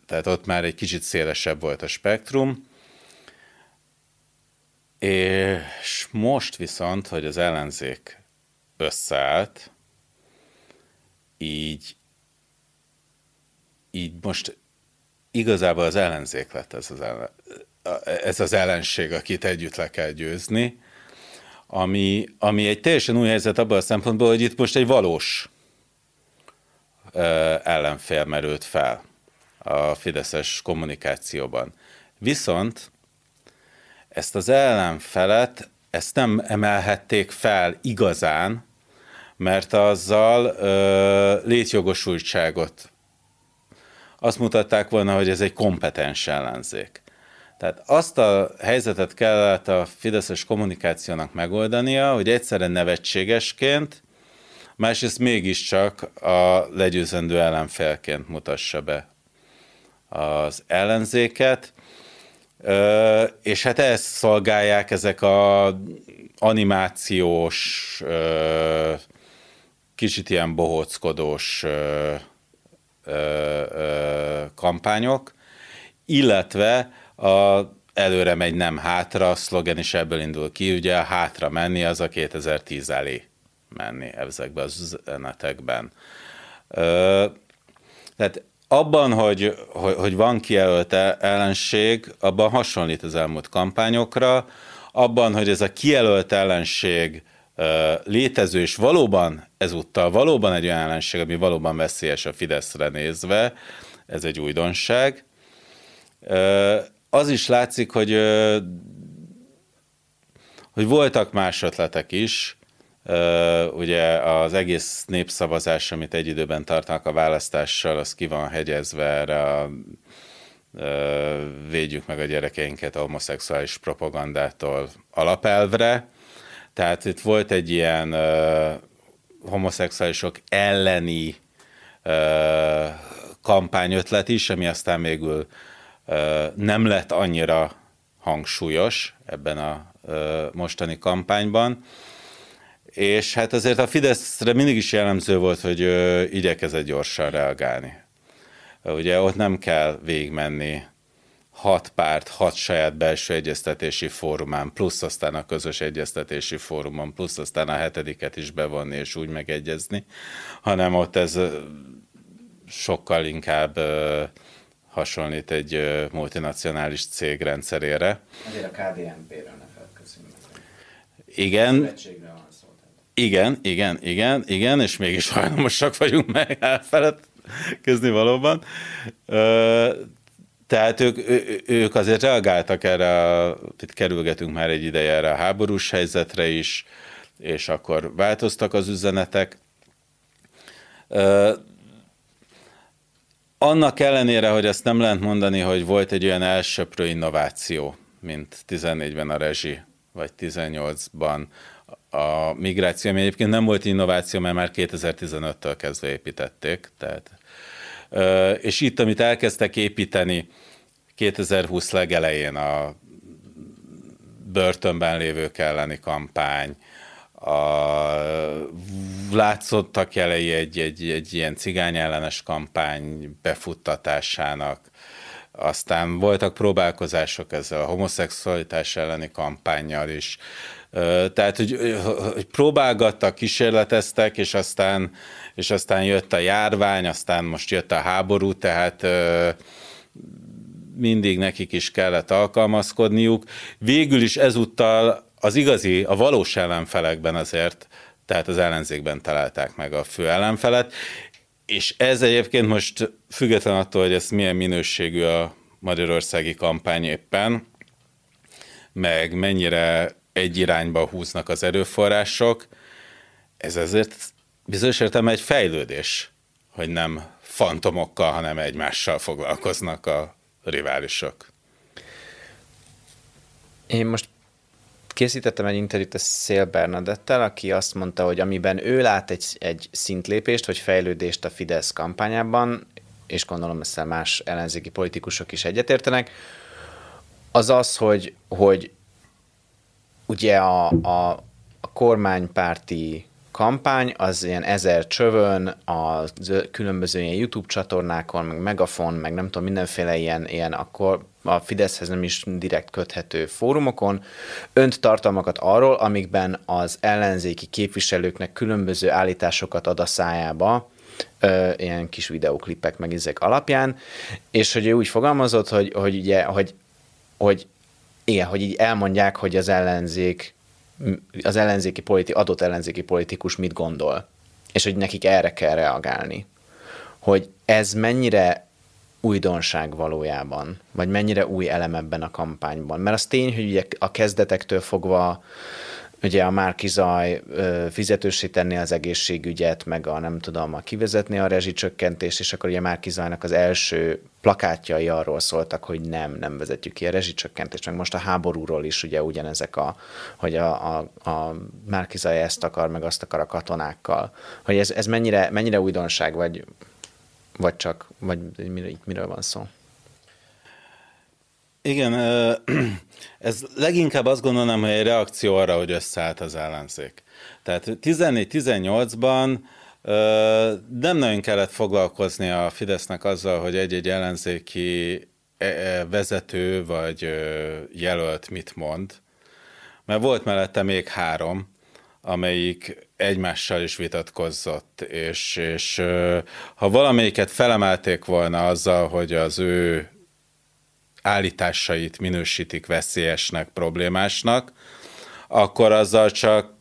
tehát ott már egy kicsit szélesebb volt a spektrum, és most viszont, hogy az ellenzék összeállt, így, így most igazából az ellenzék lett ez az, ellen, ez az ellenség, akit együtt le kell győzni, ami, ami egy teljesen új helyzet abban a szempontból, hogy itt most egy valós ellenfél merült fel a fideszes kommunikációban. Viszont ezt az ellenfelet, ezt nem emelhették fel igazán, mert azzal ö, létjogosultságot azt mutatták volna, hogy ez egy kompetens ellenzék. Tehát azt a helyzetet kellett a fideszes kommunikációnak megoldania, hogy egyszerre nevetségesként, másrészt mégiscsak a legyőzendő ellenfélként mutassa be az ellenzéket, és hát ezt szolgálják ezek a animációs, kicsit ilyen bohóckodós kampányok, illetve a előre megy, nem hátra, a szlogen is ebből indul ki, ugye a hátra menni az a 2010 elé menni ezekben az üzenetekben. Tehát abban, hogy, hogy, hogy van kijelölt ellenség, abban hasonlít az elmúlt kampányokra, abban, hogy ez a kijelölt ellenség létező, és valóban ezúttal valóban egy olyan ellenség, ami valóban veszélyes a Fideszre nézve, ez egy újdonság. Az is látszik, hogy, hogy voltak más ötletek is, ugye az egész népszavazás, amit egy időben tartanak a választással, az ki van hegyezve erre a védjük meg a gyerekeinket a homoszexuális propagandától alapelvre, tehát itt volt egy ilyen homoszexuálisok elleni kampányötlet is, ami aztán végül nem lett annyira hangsúlyos ebben a mostani kampányban. És hát azért a Fideszre mindig is jellemző volt, hogy ö, igyekezett gyorsan reagálni. Ugye ott nem kell végigmenni hat párt, hat saját belső egyeztetési fórumán, plusz aztán a közös egyeztetési fórumon, plusz aztán a hetediket is bevonni és úgy megegyezni, hanem ott ez sokkal inkább hasonlít egy multinacionális cég rendszerére. Azért a KDNP-ről ne feledkezzünk Igen. Igen, igen, igen, igen, és mégis hajlamosak vagyunk meg elfeledkezni valóban. Tehát ők, ők azért reagáltak erre, itt kerülgetünk már egy ideje erre a háborús helyzetre is, és akkor változtak az üzenetek. Annak ellenére, hogy ezt nem lehet mondani, hogy volt egy olyan elsöprő innováció, mint 14-ben a rezsi, vagy 18-ban a migráció, ami egyébként nem volt innováció, mert már 2015-től kezdve építették, tehát és itt, amit elkezdtek építeni 2020 legelején a börtönben lévők elleni kampány, a, látszottak jelei egy, egy, egy ilyen cigány ellenes kampány befuttatásának, aztán voltak próbálkozások ezzel a homoszexualitás elleni kampányjal is. Tehát, hogy, hogy próbálgattak, kísérleteztek, és aztán, és aztán jött a járvány, aztán most jött a háború, tehát mindig nekik is kellett alkalmazkodniuk. Végül is ezúttal az igazi, a valós ellenfelekben azért, tehát az ellenzékben találták meg a fő ellenfelet, és ez egyébként most független attól, hogy ez milyen minőségű a magyarországi kampány éppen, meg mennyire egy irányba húznak az erőforrások, ez azért bizonyos értelemben egy fejlődés, hogy nem fantomokkal, hanem egymással foglalkoznak a riválisok. Én most készítettem egy interjút a Szél Bernadettel, aki azt mondta, hogy amiben ő lát egy, egy szintlépést, vagy fejlődést a Fidesz kampányában, és gondolom ezzel más ellenzéki politikusok is egyetértenek, az az, hogy, hogy ugye a, a, a kormánypárti kampány, az ilyen ezer csövön, a különböző ilyen YouTube csatornákon, meg Megafon, meg nem tudom, mindenféle ilyen, ilyen akkor a Fideszhez nem is direkt köthető fórumokon, önt tartalmakat arról, amikben az ellenzéki képviselőknek különböző állításokat ad a szájába, ö, ilyen kis videóklipek meg ezek alapján, és hogy ő úgy fogalmazott, hogy, hogy ugye, hogy, hogy igen, hogy így elmondják, hogy az ellenzék az ellenzéki politi, adott ellenzéki politikus mit gondol, és hogy nekik erre kell reagálni. Hogy ez mennyire újdonság valójában, vagy mennyire új elem ebben a kampányban. Mert az tény, hogy ugye a kezdetektől fogva ugye a Márkizaj fizetősé tenni az egészségügyet, meg a nem tudom, a kivezetni a rezsicsökkentést, és akkor ugye Márkizajnak az első plakátjai arról szóltak, hogy nem, nem vezetjük ki a rezsicsökkentést, meg most a háborúról is ugye ugyanezek a, hogy a, a, a Márkizaj ezt akar, meg azt akar a katonákkal. Hogy ez, ez mennyire, mennyire újdonság, vagy, vagy csak, vagy itt miről van szó? Igen, ez leginkább azt gondolom, hogy egy reakció arra, hogy összeállt az ellenzék. Tehát 14-18-ban nem nagyon kellett foglalkozni a Fidesznek azzal, hogy egy-egy ellenzéki e, e, vezető vagy jelölt mit mond, mert volt mellette még három, amelyik egymással is vitatkozott, és, és ha valamelyiket felemelték volna azzal, hogy az ő állításait minősítik veszélyesnek, problémásnak, akkor azzal csak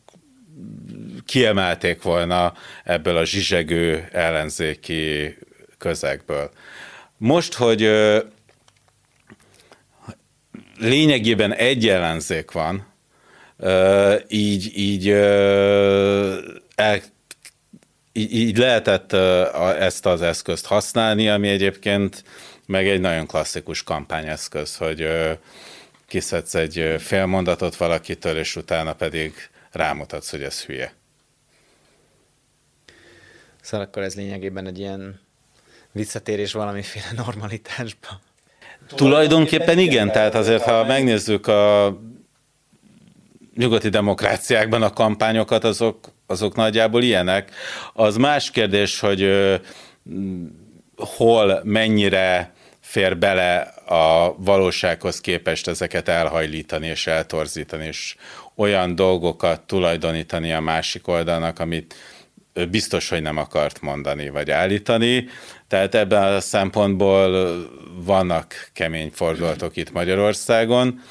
kiemelték volna ebből a zsizsegő ellenzéki közegből. Most, hogy lényegében egy ellenzék van, így, így, így lehetett ezt az eszközt használni, ami egyébként meg egy nagyon klasszikus kampányeszköz, hogy kiszedsz egy fél mondatot valakitől, és utána pedig rámutatsz, hogy ez hülye. Szóval akkor ez lényegében egy ilyen visszatérés valamiféle normalitásba. Tulajdonképpen igen, tehát azért, ha megnézzük a nyugati demokráciákban a kampányokat, azok, azok nagyjából ilyenek. Az más kérdés, hogy hol, mennyire fér bele a valósághoz képest ezeket elhajlítani és eltorzítani, és olyan dolgokat tulajdonítani a másik oldalnak, amit biztos, hogy nem akart mondani vagy állítani. Tehát ebben a szempontból vannak kemény fordulatok itt Magyarországon,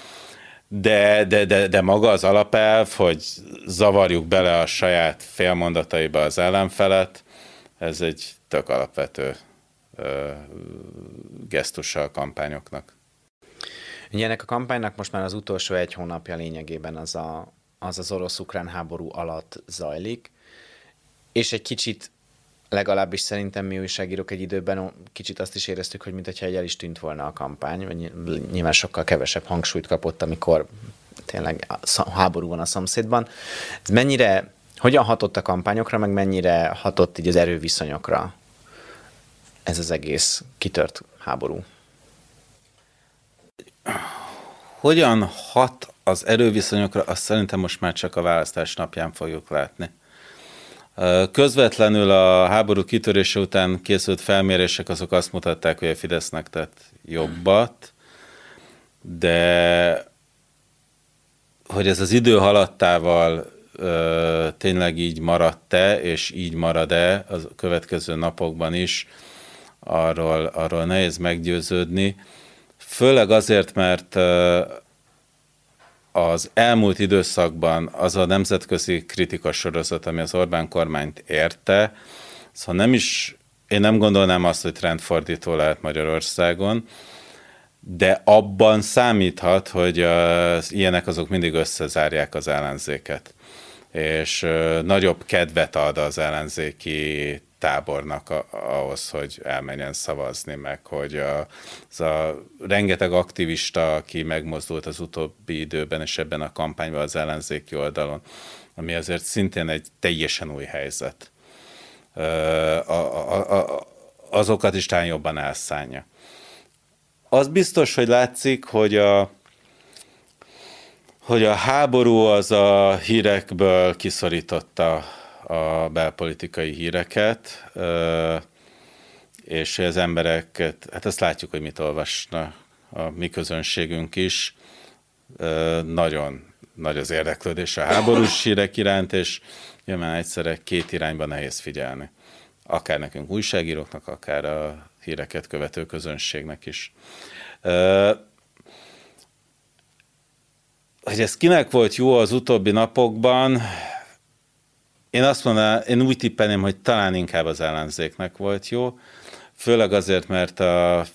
de, de, de, de maga az alapelv, hogy zavarjuk bele a saját félmondataiba az ellenfelet, ez egy tök alapvető gesztusa a kampányoknak. Ennek a kampánynak most már az utolsó egy hónapja lényegében az a, az, az orosz-ukrán háború alatt zajlik, és egy kicsit legalábbis szerintem mi újságírók egy időben kicsit azt is éreztük, hogy mintha egy el is tűnt volna a kampány, vagy nyilván sokkal kevesebb hangsúlyt kapott, amikor tényleg háború van a szomszédban. Ez mennyire, hogyan hatott a kampányokra, meg mennyire hatott így az erőviszonyokra ez az egész kitört háború? Hogyan hat az erőviszonyokra, azt szerintem most már csak a választás napján fogjuk látni. Közvetlenül a háború kitörése után készült felmérések azok azt mutatták, hogy a Fidesznek tett jobbat, de hogy ez az idő haladtával ö, tényleg így maradt-e, és így marad-e a következő napokban is, arról, arról nehéz meggyőződni. Főleg azért, mert az elmúlt időszakban az a nemzetközi kritika sorozat, ami az Orbán kormányt érte, szóval nem is, én nem gondolnám azt, hogy trendfordító lehet Magyarországon, de abban számíthat, hogy az ilyenek azok mindig összezárják az ellenzéket, és nagyobb kedvet ad az ellenzéki tábornak a, ahhoz, hogy elmenjen szavazni, meg hogy a, az a rengeteg aktivista, aki megmozdult az utóbbi időben, és ebben a kampányban az ellenzéki oldalon, ami azért szintén egy teljesen új helyzet. A, a, a, azokat is talán jobban elszánja. Az biztos, hogy látszik, hogy a, hogy a háború az a hírekből kiszorította a belpolitikai híreket, és az embereket, hát azt látjuk, hogy mit olvasna a mi közönségünk is, nagyon nagy az érdeklődés a háborús hírek iránt, és nyilván egyszerre két irányba nehéz figyelni. Akár nekünk újságíróknak, akár a híreket követő közönségnek is. Hogy ez kinek volt jó az utóbbi napokban, én azt mondanám, én úgy tippelném, hogy talán inkább az ellenzéknek volt jó, főleg azért, mert a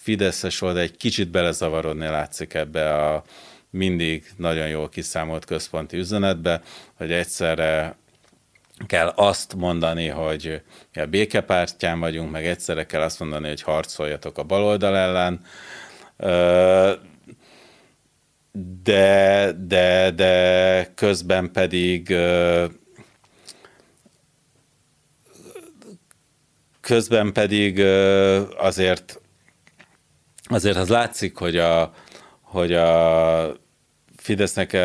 Fideszes oldal egy kicsit belezavarodni látszik ebbe a mindig nagyon jól kiszámolt központi üzenetbe, hogy egyszerre kell azt mondani, hogy a békepártyán vagyunk, meg egyszerre kell azt mondani, hogy harcoljatok a baloldal ellen. De, de, de közben pedig közben pedig azért, azért az látszik, hogy a, hogy a Fidesznek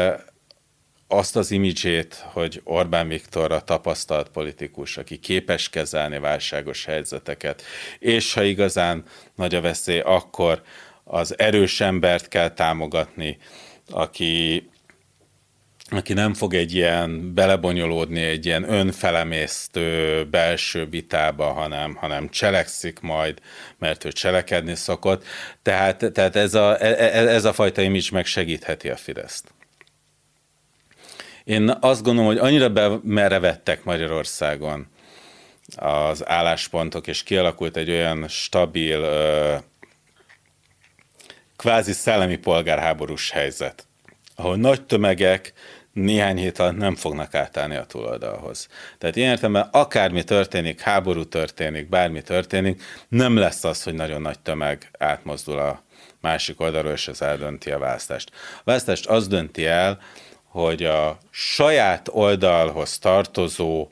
azt az imidzsét, hogy Orbán Viktor a tapasztalt politikus, aki képes kezelni válságos helyzeteket, és ha igazán nagy a veszély, akkor az erős embert kell támogatni, aki aki nem fog egy ilyen belebonyolódni egy ilyen önfelemésztő belső vitába, hanem, hanem cselekszik majd, mert ő cselekedni szokott. Tehát, tehát ez, a, e, e, ez a fajta image meg segítheti a Fideszt. Én azt gondolom, hogy annyira bemerevettek Magyarországon az álláspontok, és kialakult egy olyan stabil, kvázi szellemi polgárháborús helyzet, ahol nagy tömegek néhány hét alatt nem fognak átállni a túloldalhoz. Tehát ilyen értelemben akármi történik, háború történik, bármi történik, nem lesz az, hogy nagyon nagy tömeg átmozdul a másik oldalról, és ez eldönti a választást. A választást az dönti el, hogy a saját oldalhoz tartozó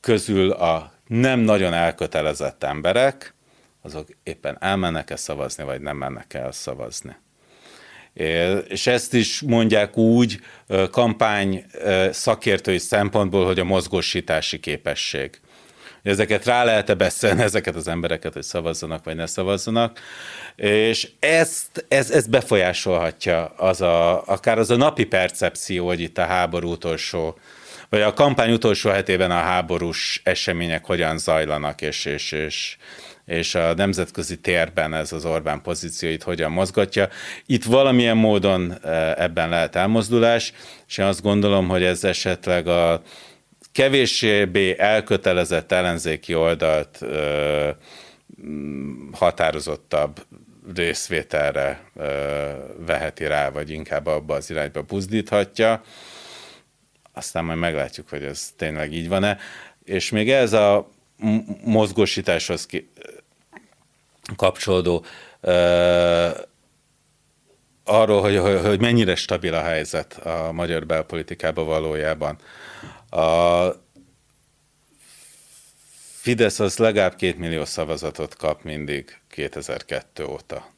közül a nem nagyon elkötelezett emberek, azok éppen elmennek-e szavazni, vagy nem mennek el szavazni. És ezt is mondják úgy kampány szakértői szempontból, hogy a mozgósítási képesség. Ezeket rá lehet-e beszélni, ezeket az embereket, hogy szavazzanak, vagy ne szavazzanak. És ezt, ez, ez befolyásolhatja az a, akár az a napi percepció, hogy itt a háború utolsó vagy a kampány utolsó hetében a háborús események hogyan zajlanak, és, és, és, és a nemzetközi térben ez az Orbán pozícióit hogyan mozgatja. Itt valamilyen módon e, ebben lehet elmozdulás, és én azt gondolom, hogy ez esetleg a kevéssé elkötelezett ellenzéki oldalt ö, határozottabb részvételre ö, veheti rá, vagy inkább abba az irányba buzdíthatja aztán majd meglátjuk, hogy ez tényleg így van-e. És még ez a mozgósításhoz kapcsolódó arról, hogy, hogy, hogy mennyire stabil a helyzet a magyar belpolitikában valójában. A Fidesz az legalább két millió szavazatot kap mindig 2002 óta.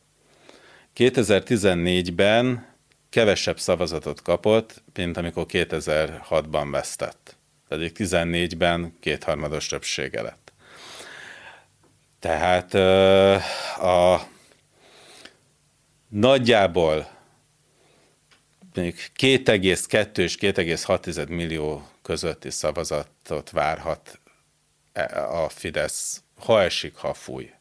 2014-ben kevesebb szavazatot kapott, mint amikor 2006-ban vesztett. Pedig 14-ben kétharmados többsége lett. Tehát a nagyjából még 2,2 és 2,6 millió közötti szavazatot várhat e, a Fidesz, ha esik, ha fúj.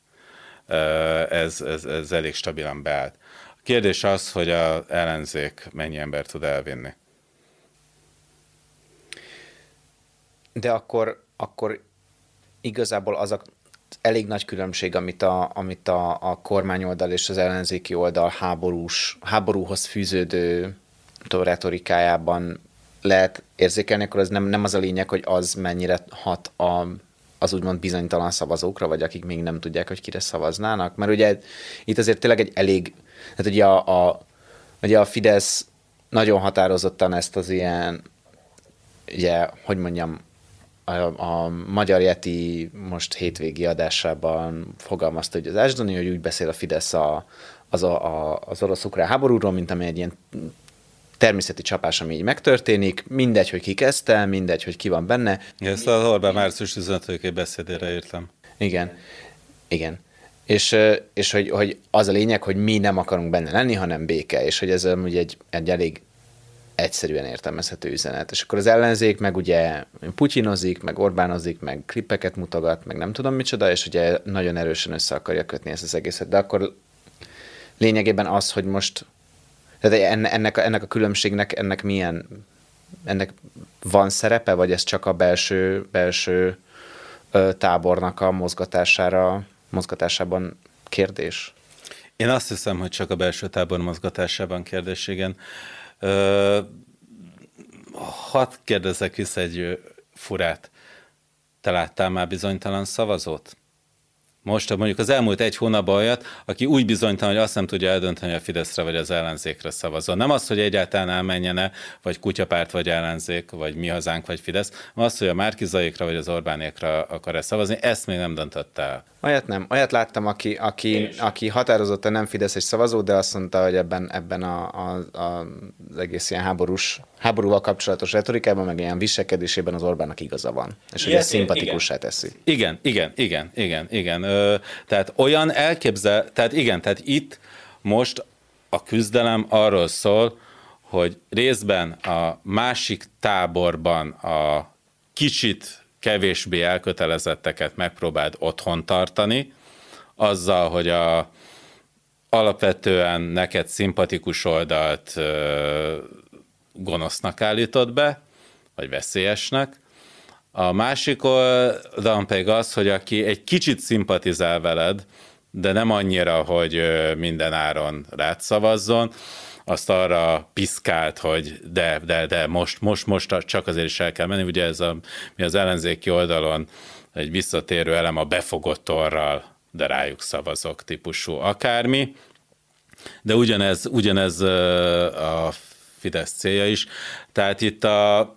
Ez, ez, ez elég stabilan beállt. Kérdés az, hogy a ellenzék mennyi ember tud elvinni. De akkor, akkor igazából az a elég nagy különbség, amit a, amit a, a kormányoldal és az ellenzéki oldal háborús, háborúhoz fűződő retorikájában lehet érzékelni, akkor az nem, nem az a lényeg, hogy az mennyire hat a, az úgymond bizonytalan szavazókra, vagy akik még nem tudják, hogy kire szavaznának. Mert ugye itt azért tényleg egy elég tehát ugye a, a, ugye a Fidesz nagyon határozottan ezt az ilyen, ugye, hogy mondjam, a, a Magyar Yeti most hétvégi adásában fogalmazta, hogy az Ásdoni, hogy úgy beszél a Fidesz a, az, a, a, az orosz-ukrán háborúról, mint amely egy ilyen természeti csapás, ami így megtörténik, mindegy, hogy ki kezdte, mindegy, hogy ki van benne. Ezt az Orbán március 15 beszédére írtam. Igen, igen és, és hogy, hogy az a lényeg, hogy mi nem akarunk benne lenni, hanem béke, és hogy ez ugye egy, egy elég egyszerűen értelmezhető üzenet. És akkor az ellenzék meg ugye putyinozik, meg Orbánozik, meg klippeket mutogat, meg nem tudom micsoda, és ugye nagyon erősen össze akarja kötni ezt az egészet. De akkor lényegében az, hogy most tehát ennek, ennek a különbségnek, ennek milyen, ennek van szerepe, vagy ez csak a belső, belső tábornak a mozgatására mozgatásában kérdés? Én azt hiszem, hogy csak a belső tábor mozgatásában kérdés, igen. Hadd kérdezek vissza egy furát. Te láttál már bizonytalan szavazót? Most mondjuk az elmúlt egy hónapban olyat, aki úgy bizonytalan, hogy azt nem tudja eldönteni, hogy a Fideszre vagy az ellenzékre szavazol. Nem az, hogy egyáltalán elmenjene, vagy kutyapárt, vagy ellenzék, vagy mi hazánk, vagy Fidesz, hanem az, hogy a Márkizaikra vagy az Orbánékra akar-e szavazni, ezt még nem döntött el. Olyat nem. Olyat láttam, aki, aki, aki határozottan nem Fideszes szavazó, de azt mondta, hogy ebben, ebben a, a, a, az egész ilyen háborús, háborúval kapcsolatos retorikában, meg ilyen viselkedésében az Orbánnak igaza van. És hogy ez szimpatikussá teszi. Igen, igen, igen, igen, igen. Ö, tehát olyan elképzel, tehát igen, tehát itt most a küzdelem arról szól, hogy részben a másik táborban a kicsit kevésbé elkötelezetteket megpróbáld otthon tartani, azzal, hogy a alapvetően neked szimpatikus oldalt ö, gonosznak állítod be, vagy veszélyesnek. A másik oldalon pedig az, hogy aki egy kicsit szimpatizál veled, de nem annyira, hogy minden áron rád szavazzon, azt arra piszkált, hogy de, de, de most, most, most csak azért is el kell menni. Ugye ez a, mi az ellenzéki oldalon egy visszatérő elem a befogott orral, de rájuk szavazok típusú akármi. De ugyanez, ugyanez a Fidesz célja is. Tehát itt a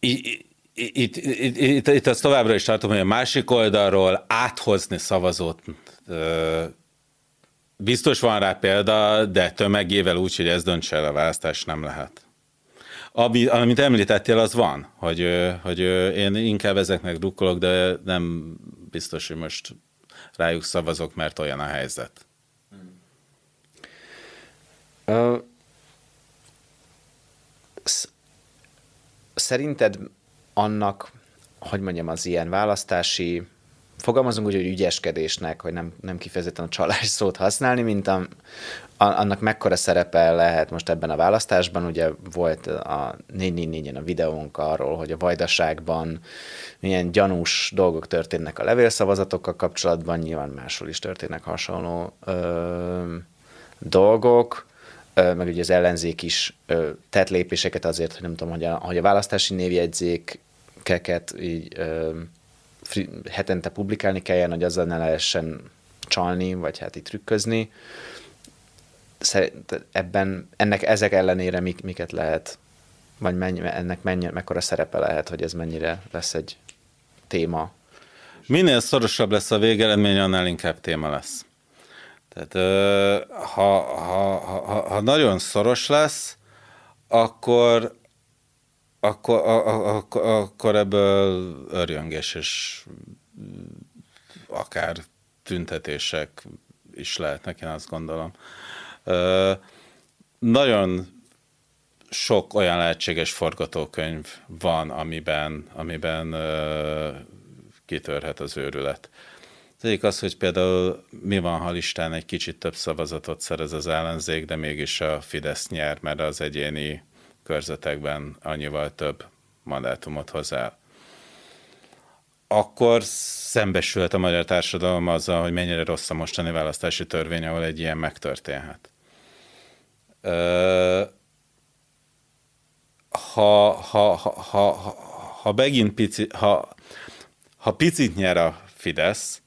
itt, itt, itt, itt azt továbbra is tartom, hogy a másik oldalról áthozni szavazót biztos van rá példa, de tömegével úgy, hogy ez döntse el a választást, nem lehet. Ami, amit említettél, az van, hogy, hogy én inkább ezeknek drukkolok, de nem biztos, hogy most rájuk szavazok, mert olyan a helyzet. Szerinted annak, hogy mondjam, az ilyen választási fogalmazunk úgy, hogy ügyeskedésnek, hogy nem, nem kifejezetten a csalás szót használni, mint a, annak mekkora szerepe lehet most ebben a választásban. Ugye volt a 444-en a videónk arról, hogy a vajdaságban milyen gyanús dolgok történnek a levélszavazatokkal kapcsolatban, nyilván máshol is történnek hasonló ö, dolgok meg ugye az ellenzék is tett lépéseket azért, hogy nem tudom, hogy a, hogy a választási névjegyzékeket így hetente publikálni kelljen, hogy azzal ne lehessen csalni, vagy hát itt trükközni. Szerint ebben, ennek ezek ellenére mik, miket lehet, vagy mennyi, ennek mennyi, mekkora szerepe lehet, hogy ez mennyire lesz egy téma? Minél szorosabb lesz a végeredmény, annál inkább téma lesz. Tehát ha, ha, ha, ha nagyon szoros lesz, akkor, akkor, akkor, akkor ebből örjöngés és akár tüntetések is lehetnek, én azt gondolom. Nagyon sok olyan lehetséges forgatókönyv van, amiben, amiben kitörhet az őrület. Az egyik az, hogy például mi van, ha listán egy kicsit több szavazatot szerez az ellenzék, de mégis a Fidesz nyer, mert az egyéni körzetekben annyival több mandátumot hoz el. Akkor szembesülhet a magyar társadalom azzal, hogy mennyire rossz a mostani választási törvény, ahol egy ilyen megtörténhet. Ha, ha, ha, ha, ha megint pici, ha, ha picit nyer a Fidesz,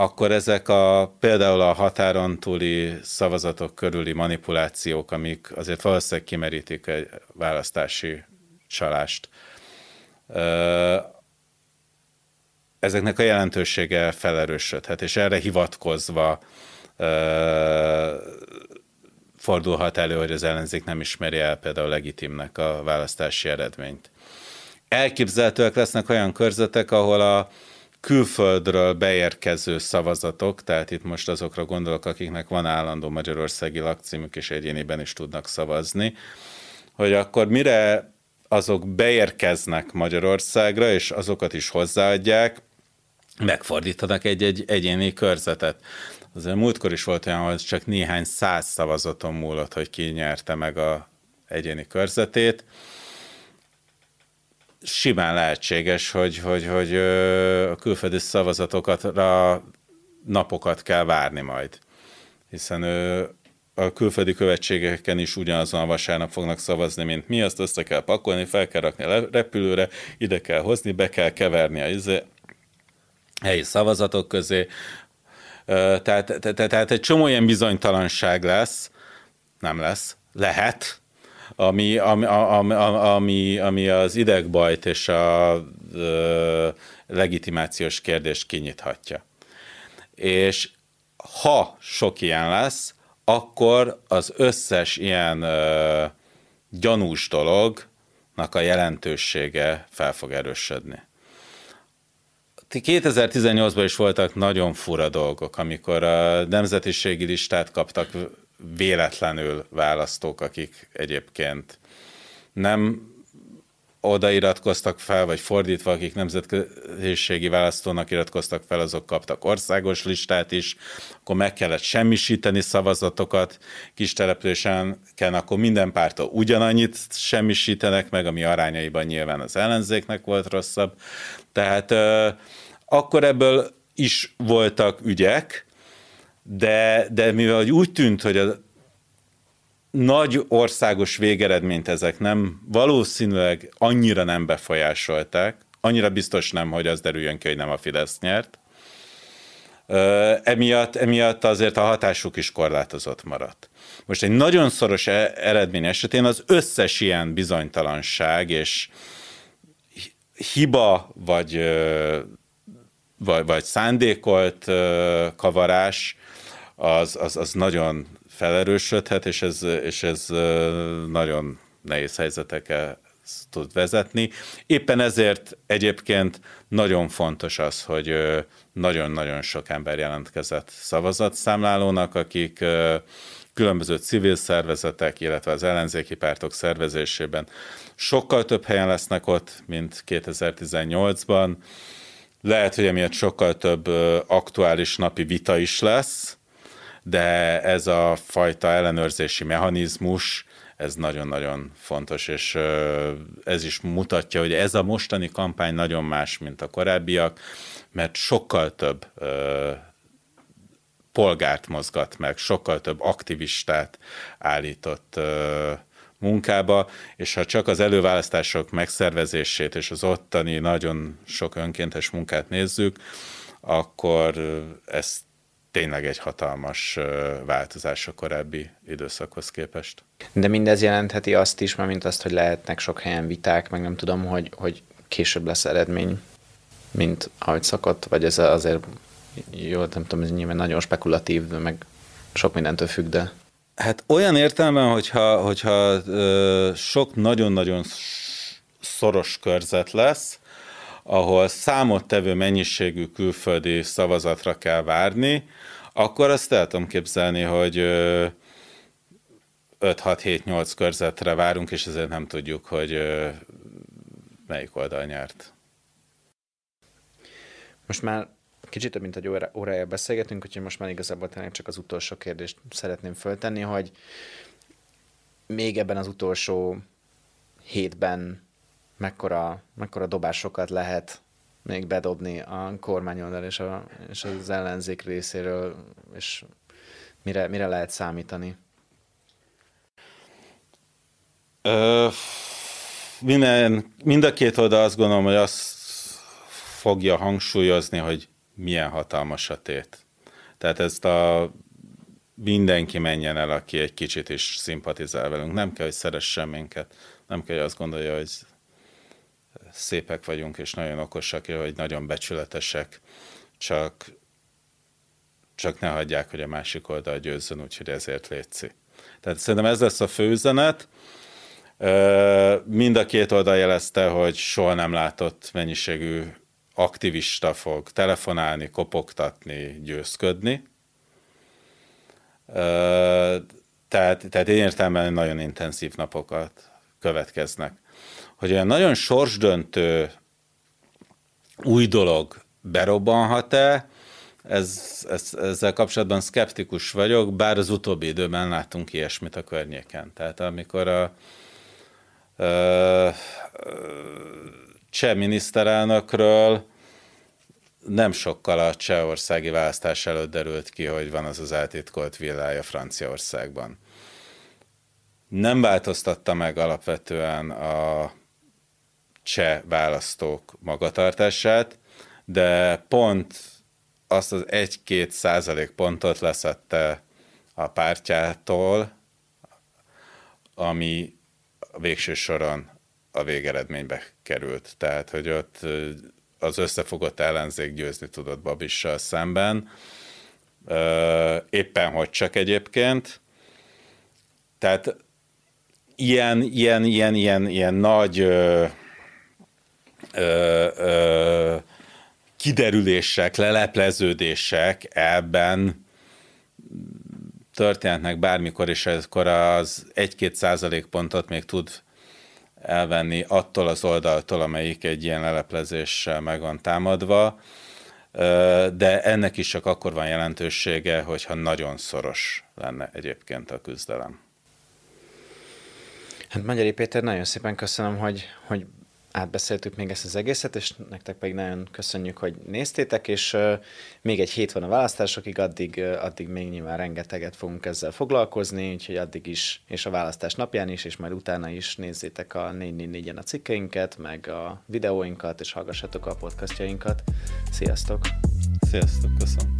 akkor ezek a például a határon túli szavazatok körüli manipulációk, amik azért valószínűleg kimerítik egy választási csalást, ezeknek a jelentősége felerősödhet, és erre hivatkozva fordulhat elő, hogy az ellenzék nem ismeri el például legitimnek a választási eredményt. Elképzelhetőek lesznek olyan körzetek, ahol a külföldről beérkező szavazatok, tehát itt most azokra gondolok, akiknek van állandó magyarországi lakcímük, és egyéniben is tudnak szavazni, hogy akkor mire azok beérkeznek Magyarországra, és azokat is hozzáadják, megfordítanak egy-egy egyéni körzetet. Azért múltkor is volt olyan, hogy csak néhány száz szavazaton múlott, hogy ki nyerte meg a egyéni körzetét simán lehetséges, hogy, hogy, hogy a külföldi szavazatokra napokat kell várni majd. Hiszen a külföldi követségeken is ugyanazon a vasárnap fognak szavazni, mint mi, azt össze kell pakolni, fel kell rakni a repülőre, ide kell hozni, be kell keverni a izé, helyi szavazatok közé. Tehát, tehát, tehát egy csomó ilyen bizonytalanság lesz, nem lesz, lehet, ami, ami, ami, ami, ami az idegbajt és a, a legitimációs kérdést kinyithatja. És ha sok ilyen lesz, akkor az összes ilyen ö, gyanús dolognak a jelentősége fel fog erősödni. 2018-ban is voltak nagyon fura dolgok, amikor a nemzetiségi listát kaptak véletlenül választók, akik egyébként nem odairatkoztak fel, vagy fordítva, akik nemzetköziségi választónak iratkoztak fel, azok kaptak országos listát is, akkor meg kellett semmisíteni szavazatokat kis településen, akkor minden pártól ugyanannyit semmisítenek meg, ami arányaiban nyilván az ellenzéknek volt rosszabb. Tehát akkor ebből is voltak ügyek, de, de mivel úgy tűnt, hogy a nagy országos végeredményt ezek nem, valószínűleg annyira nem befolyásolták, annyira biztos nem, hogy az derüljön ki, hogy nem a Fidesz nyert, emiatt, emiatt azért a hatásuk is korlátozott maradt. Most egy nagyon szoros e- eredmény esetén az összes ilyen bizonytalanság és hiba vagy, vagy, vagy szándékolt kavarás az, az, az nagyon felerősödhet, és ez, és ez nagyon nehéz helyzetekkel tud vezetni. Éppen ezért egyébként nagyon fontos az, hogy nagyon-nagyon sok ember jelentkezett szavazatszámlálónak, akik különböző civil szervezetek, illetve az ellenzéki pártok szervezésében sokkal több helyen lesznek ott, mint 2018-ban. Lehet, hogy emiatt sokkal több aktuális napi vita is lesz, de ez a fajta ellenőrzési mechanizmus, ez nagyon-nagyon fontos, és ez is mutatja, hogy ez a mostani kampány nagyon más, mint a korábbiak, mert sokkal több polgárt mozgat meg, sokkal több aktivistát állított munkába, és ha csak az előválasztások megszervezését és az ottani nagyon sok önkéntes munkát nézzük, akkor ez tényleg egy hatalmas változás a korábbi időszakhoz képest. De mindez jelentheti azt is, mint azt, hogy lehetnek sok helyen viták, meg nem tudom, hogy, hogy később lesz eredmény, mint ahogy szokott, vagy ez azért jó, nem tudom, ez nyilván nagyon spekulatív, meg sok mindentől függ, de... Hát olyan értelemben, hogyha, hogyha ö, sok nagyon-nagyon szoros körzet lesz, ahol számottevő mennyiségű külföldi szavazatra kell várni, akkor azt el tudom képzelni, hogy 5-6-7-8 körzetre várunk, és ezért nem tudjuk, hogy melyik oldal nyert. Most már kicsit több mint egy óra, órája beszélgetünk, úgyhogy most már igazából tényleg csak az utolsó kérdést szeretném föltenni, hogy még ebben az utolsó hétben mekkora, mekkora dobásokat lehet még bedobni a kormányoldal és, a, és az ellenzék részéről, és mire, mire lehet számítani? Ö, minden, mind a két oldal azt gondolom, hogy azt fogja hangsúlyozni, hogy milyen hatalmas a tét. Tehát ezt a mindenki menjen el, aki egy kicsit is szimpatizál velünk. Nem kell, hogy szeressen minket. Nem kell, hogy azt gondolja, hogy szépek vagyunk, és nagyon okosak, hogy nagyon becsületesek, csak, csak ne hagyják, hogy a másik oldal győzzön, úgyhogy ezért létszi. Tehát szerintem ez lesz a főüzenet. Mind a két oldal jelezte, hogy soha nem látott mennyiségű aktivista fog telefonálni, kopogtatni, győzködni. Tehát, tehát én értelemben nagyon intenzív napokat következnek hogy olyan nagyon sorsdöntő új dolog berobbanhat-e, ez, ez, ezzel kapcsolatban szkeptikus vagyok, bár az utóbbi időben láttunk ilyesmit a környéken. Tehát amikor a, a cseh miniszterelnökről nem sokkal a csehországi választás előtt derült ki, hogy van az az eltitkolt villája Franciaországban. Nem változtatta meg alapvetően a cseh választók magatartását, de pont azt az egy-két százalék pontot leszette a pártjától, ami a végső soron a végeredménybe került. Tehát, hogy ott az összefogott ellenzék győzni tudott Babissal szemben, éppen hogy csak egyébként. Tehát ilyen, ilyen, ilyen, ilyen, ilyen nagy ö, ö, kiderülések, lelepleződések ebben történhetnek bármikor, és akkor az 1-2 százalékpontot még tud elvenni attól az oldaltól, amelyik egy ilyen leleplezéssel meg van támadva, de ennek is csak akkor van jelentősége, hogyha nagyon szoros lenne egyébként a küzdelem. Hát Magyari Péter, nagyon szépen köszönöm, hogy, hogy átbeszéltük még ezt az egészet, és nektek pedig nagyon köszönjük, hogy néztétek, és még egy hét van a választásokig, addig, addig még nyilván rengeteget fogunk ezzel foglalkozni, úgyhogy addig is, és a választás napján is, és majd utána is nézzétek a 444-en a cikkeinket, meg a videóinkat, és hallgassatok a podcastjainkat. Sziasztok! Sziasztok, köszönöm!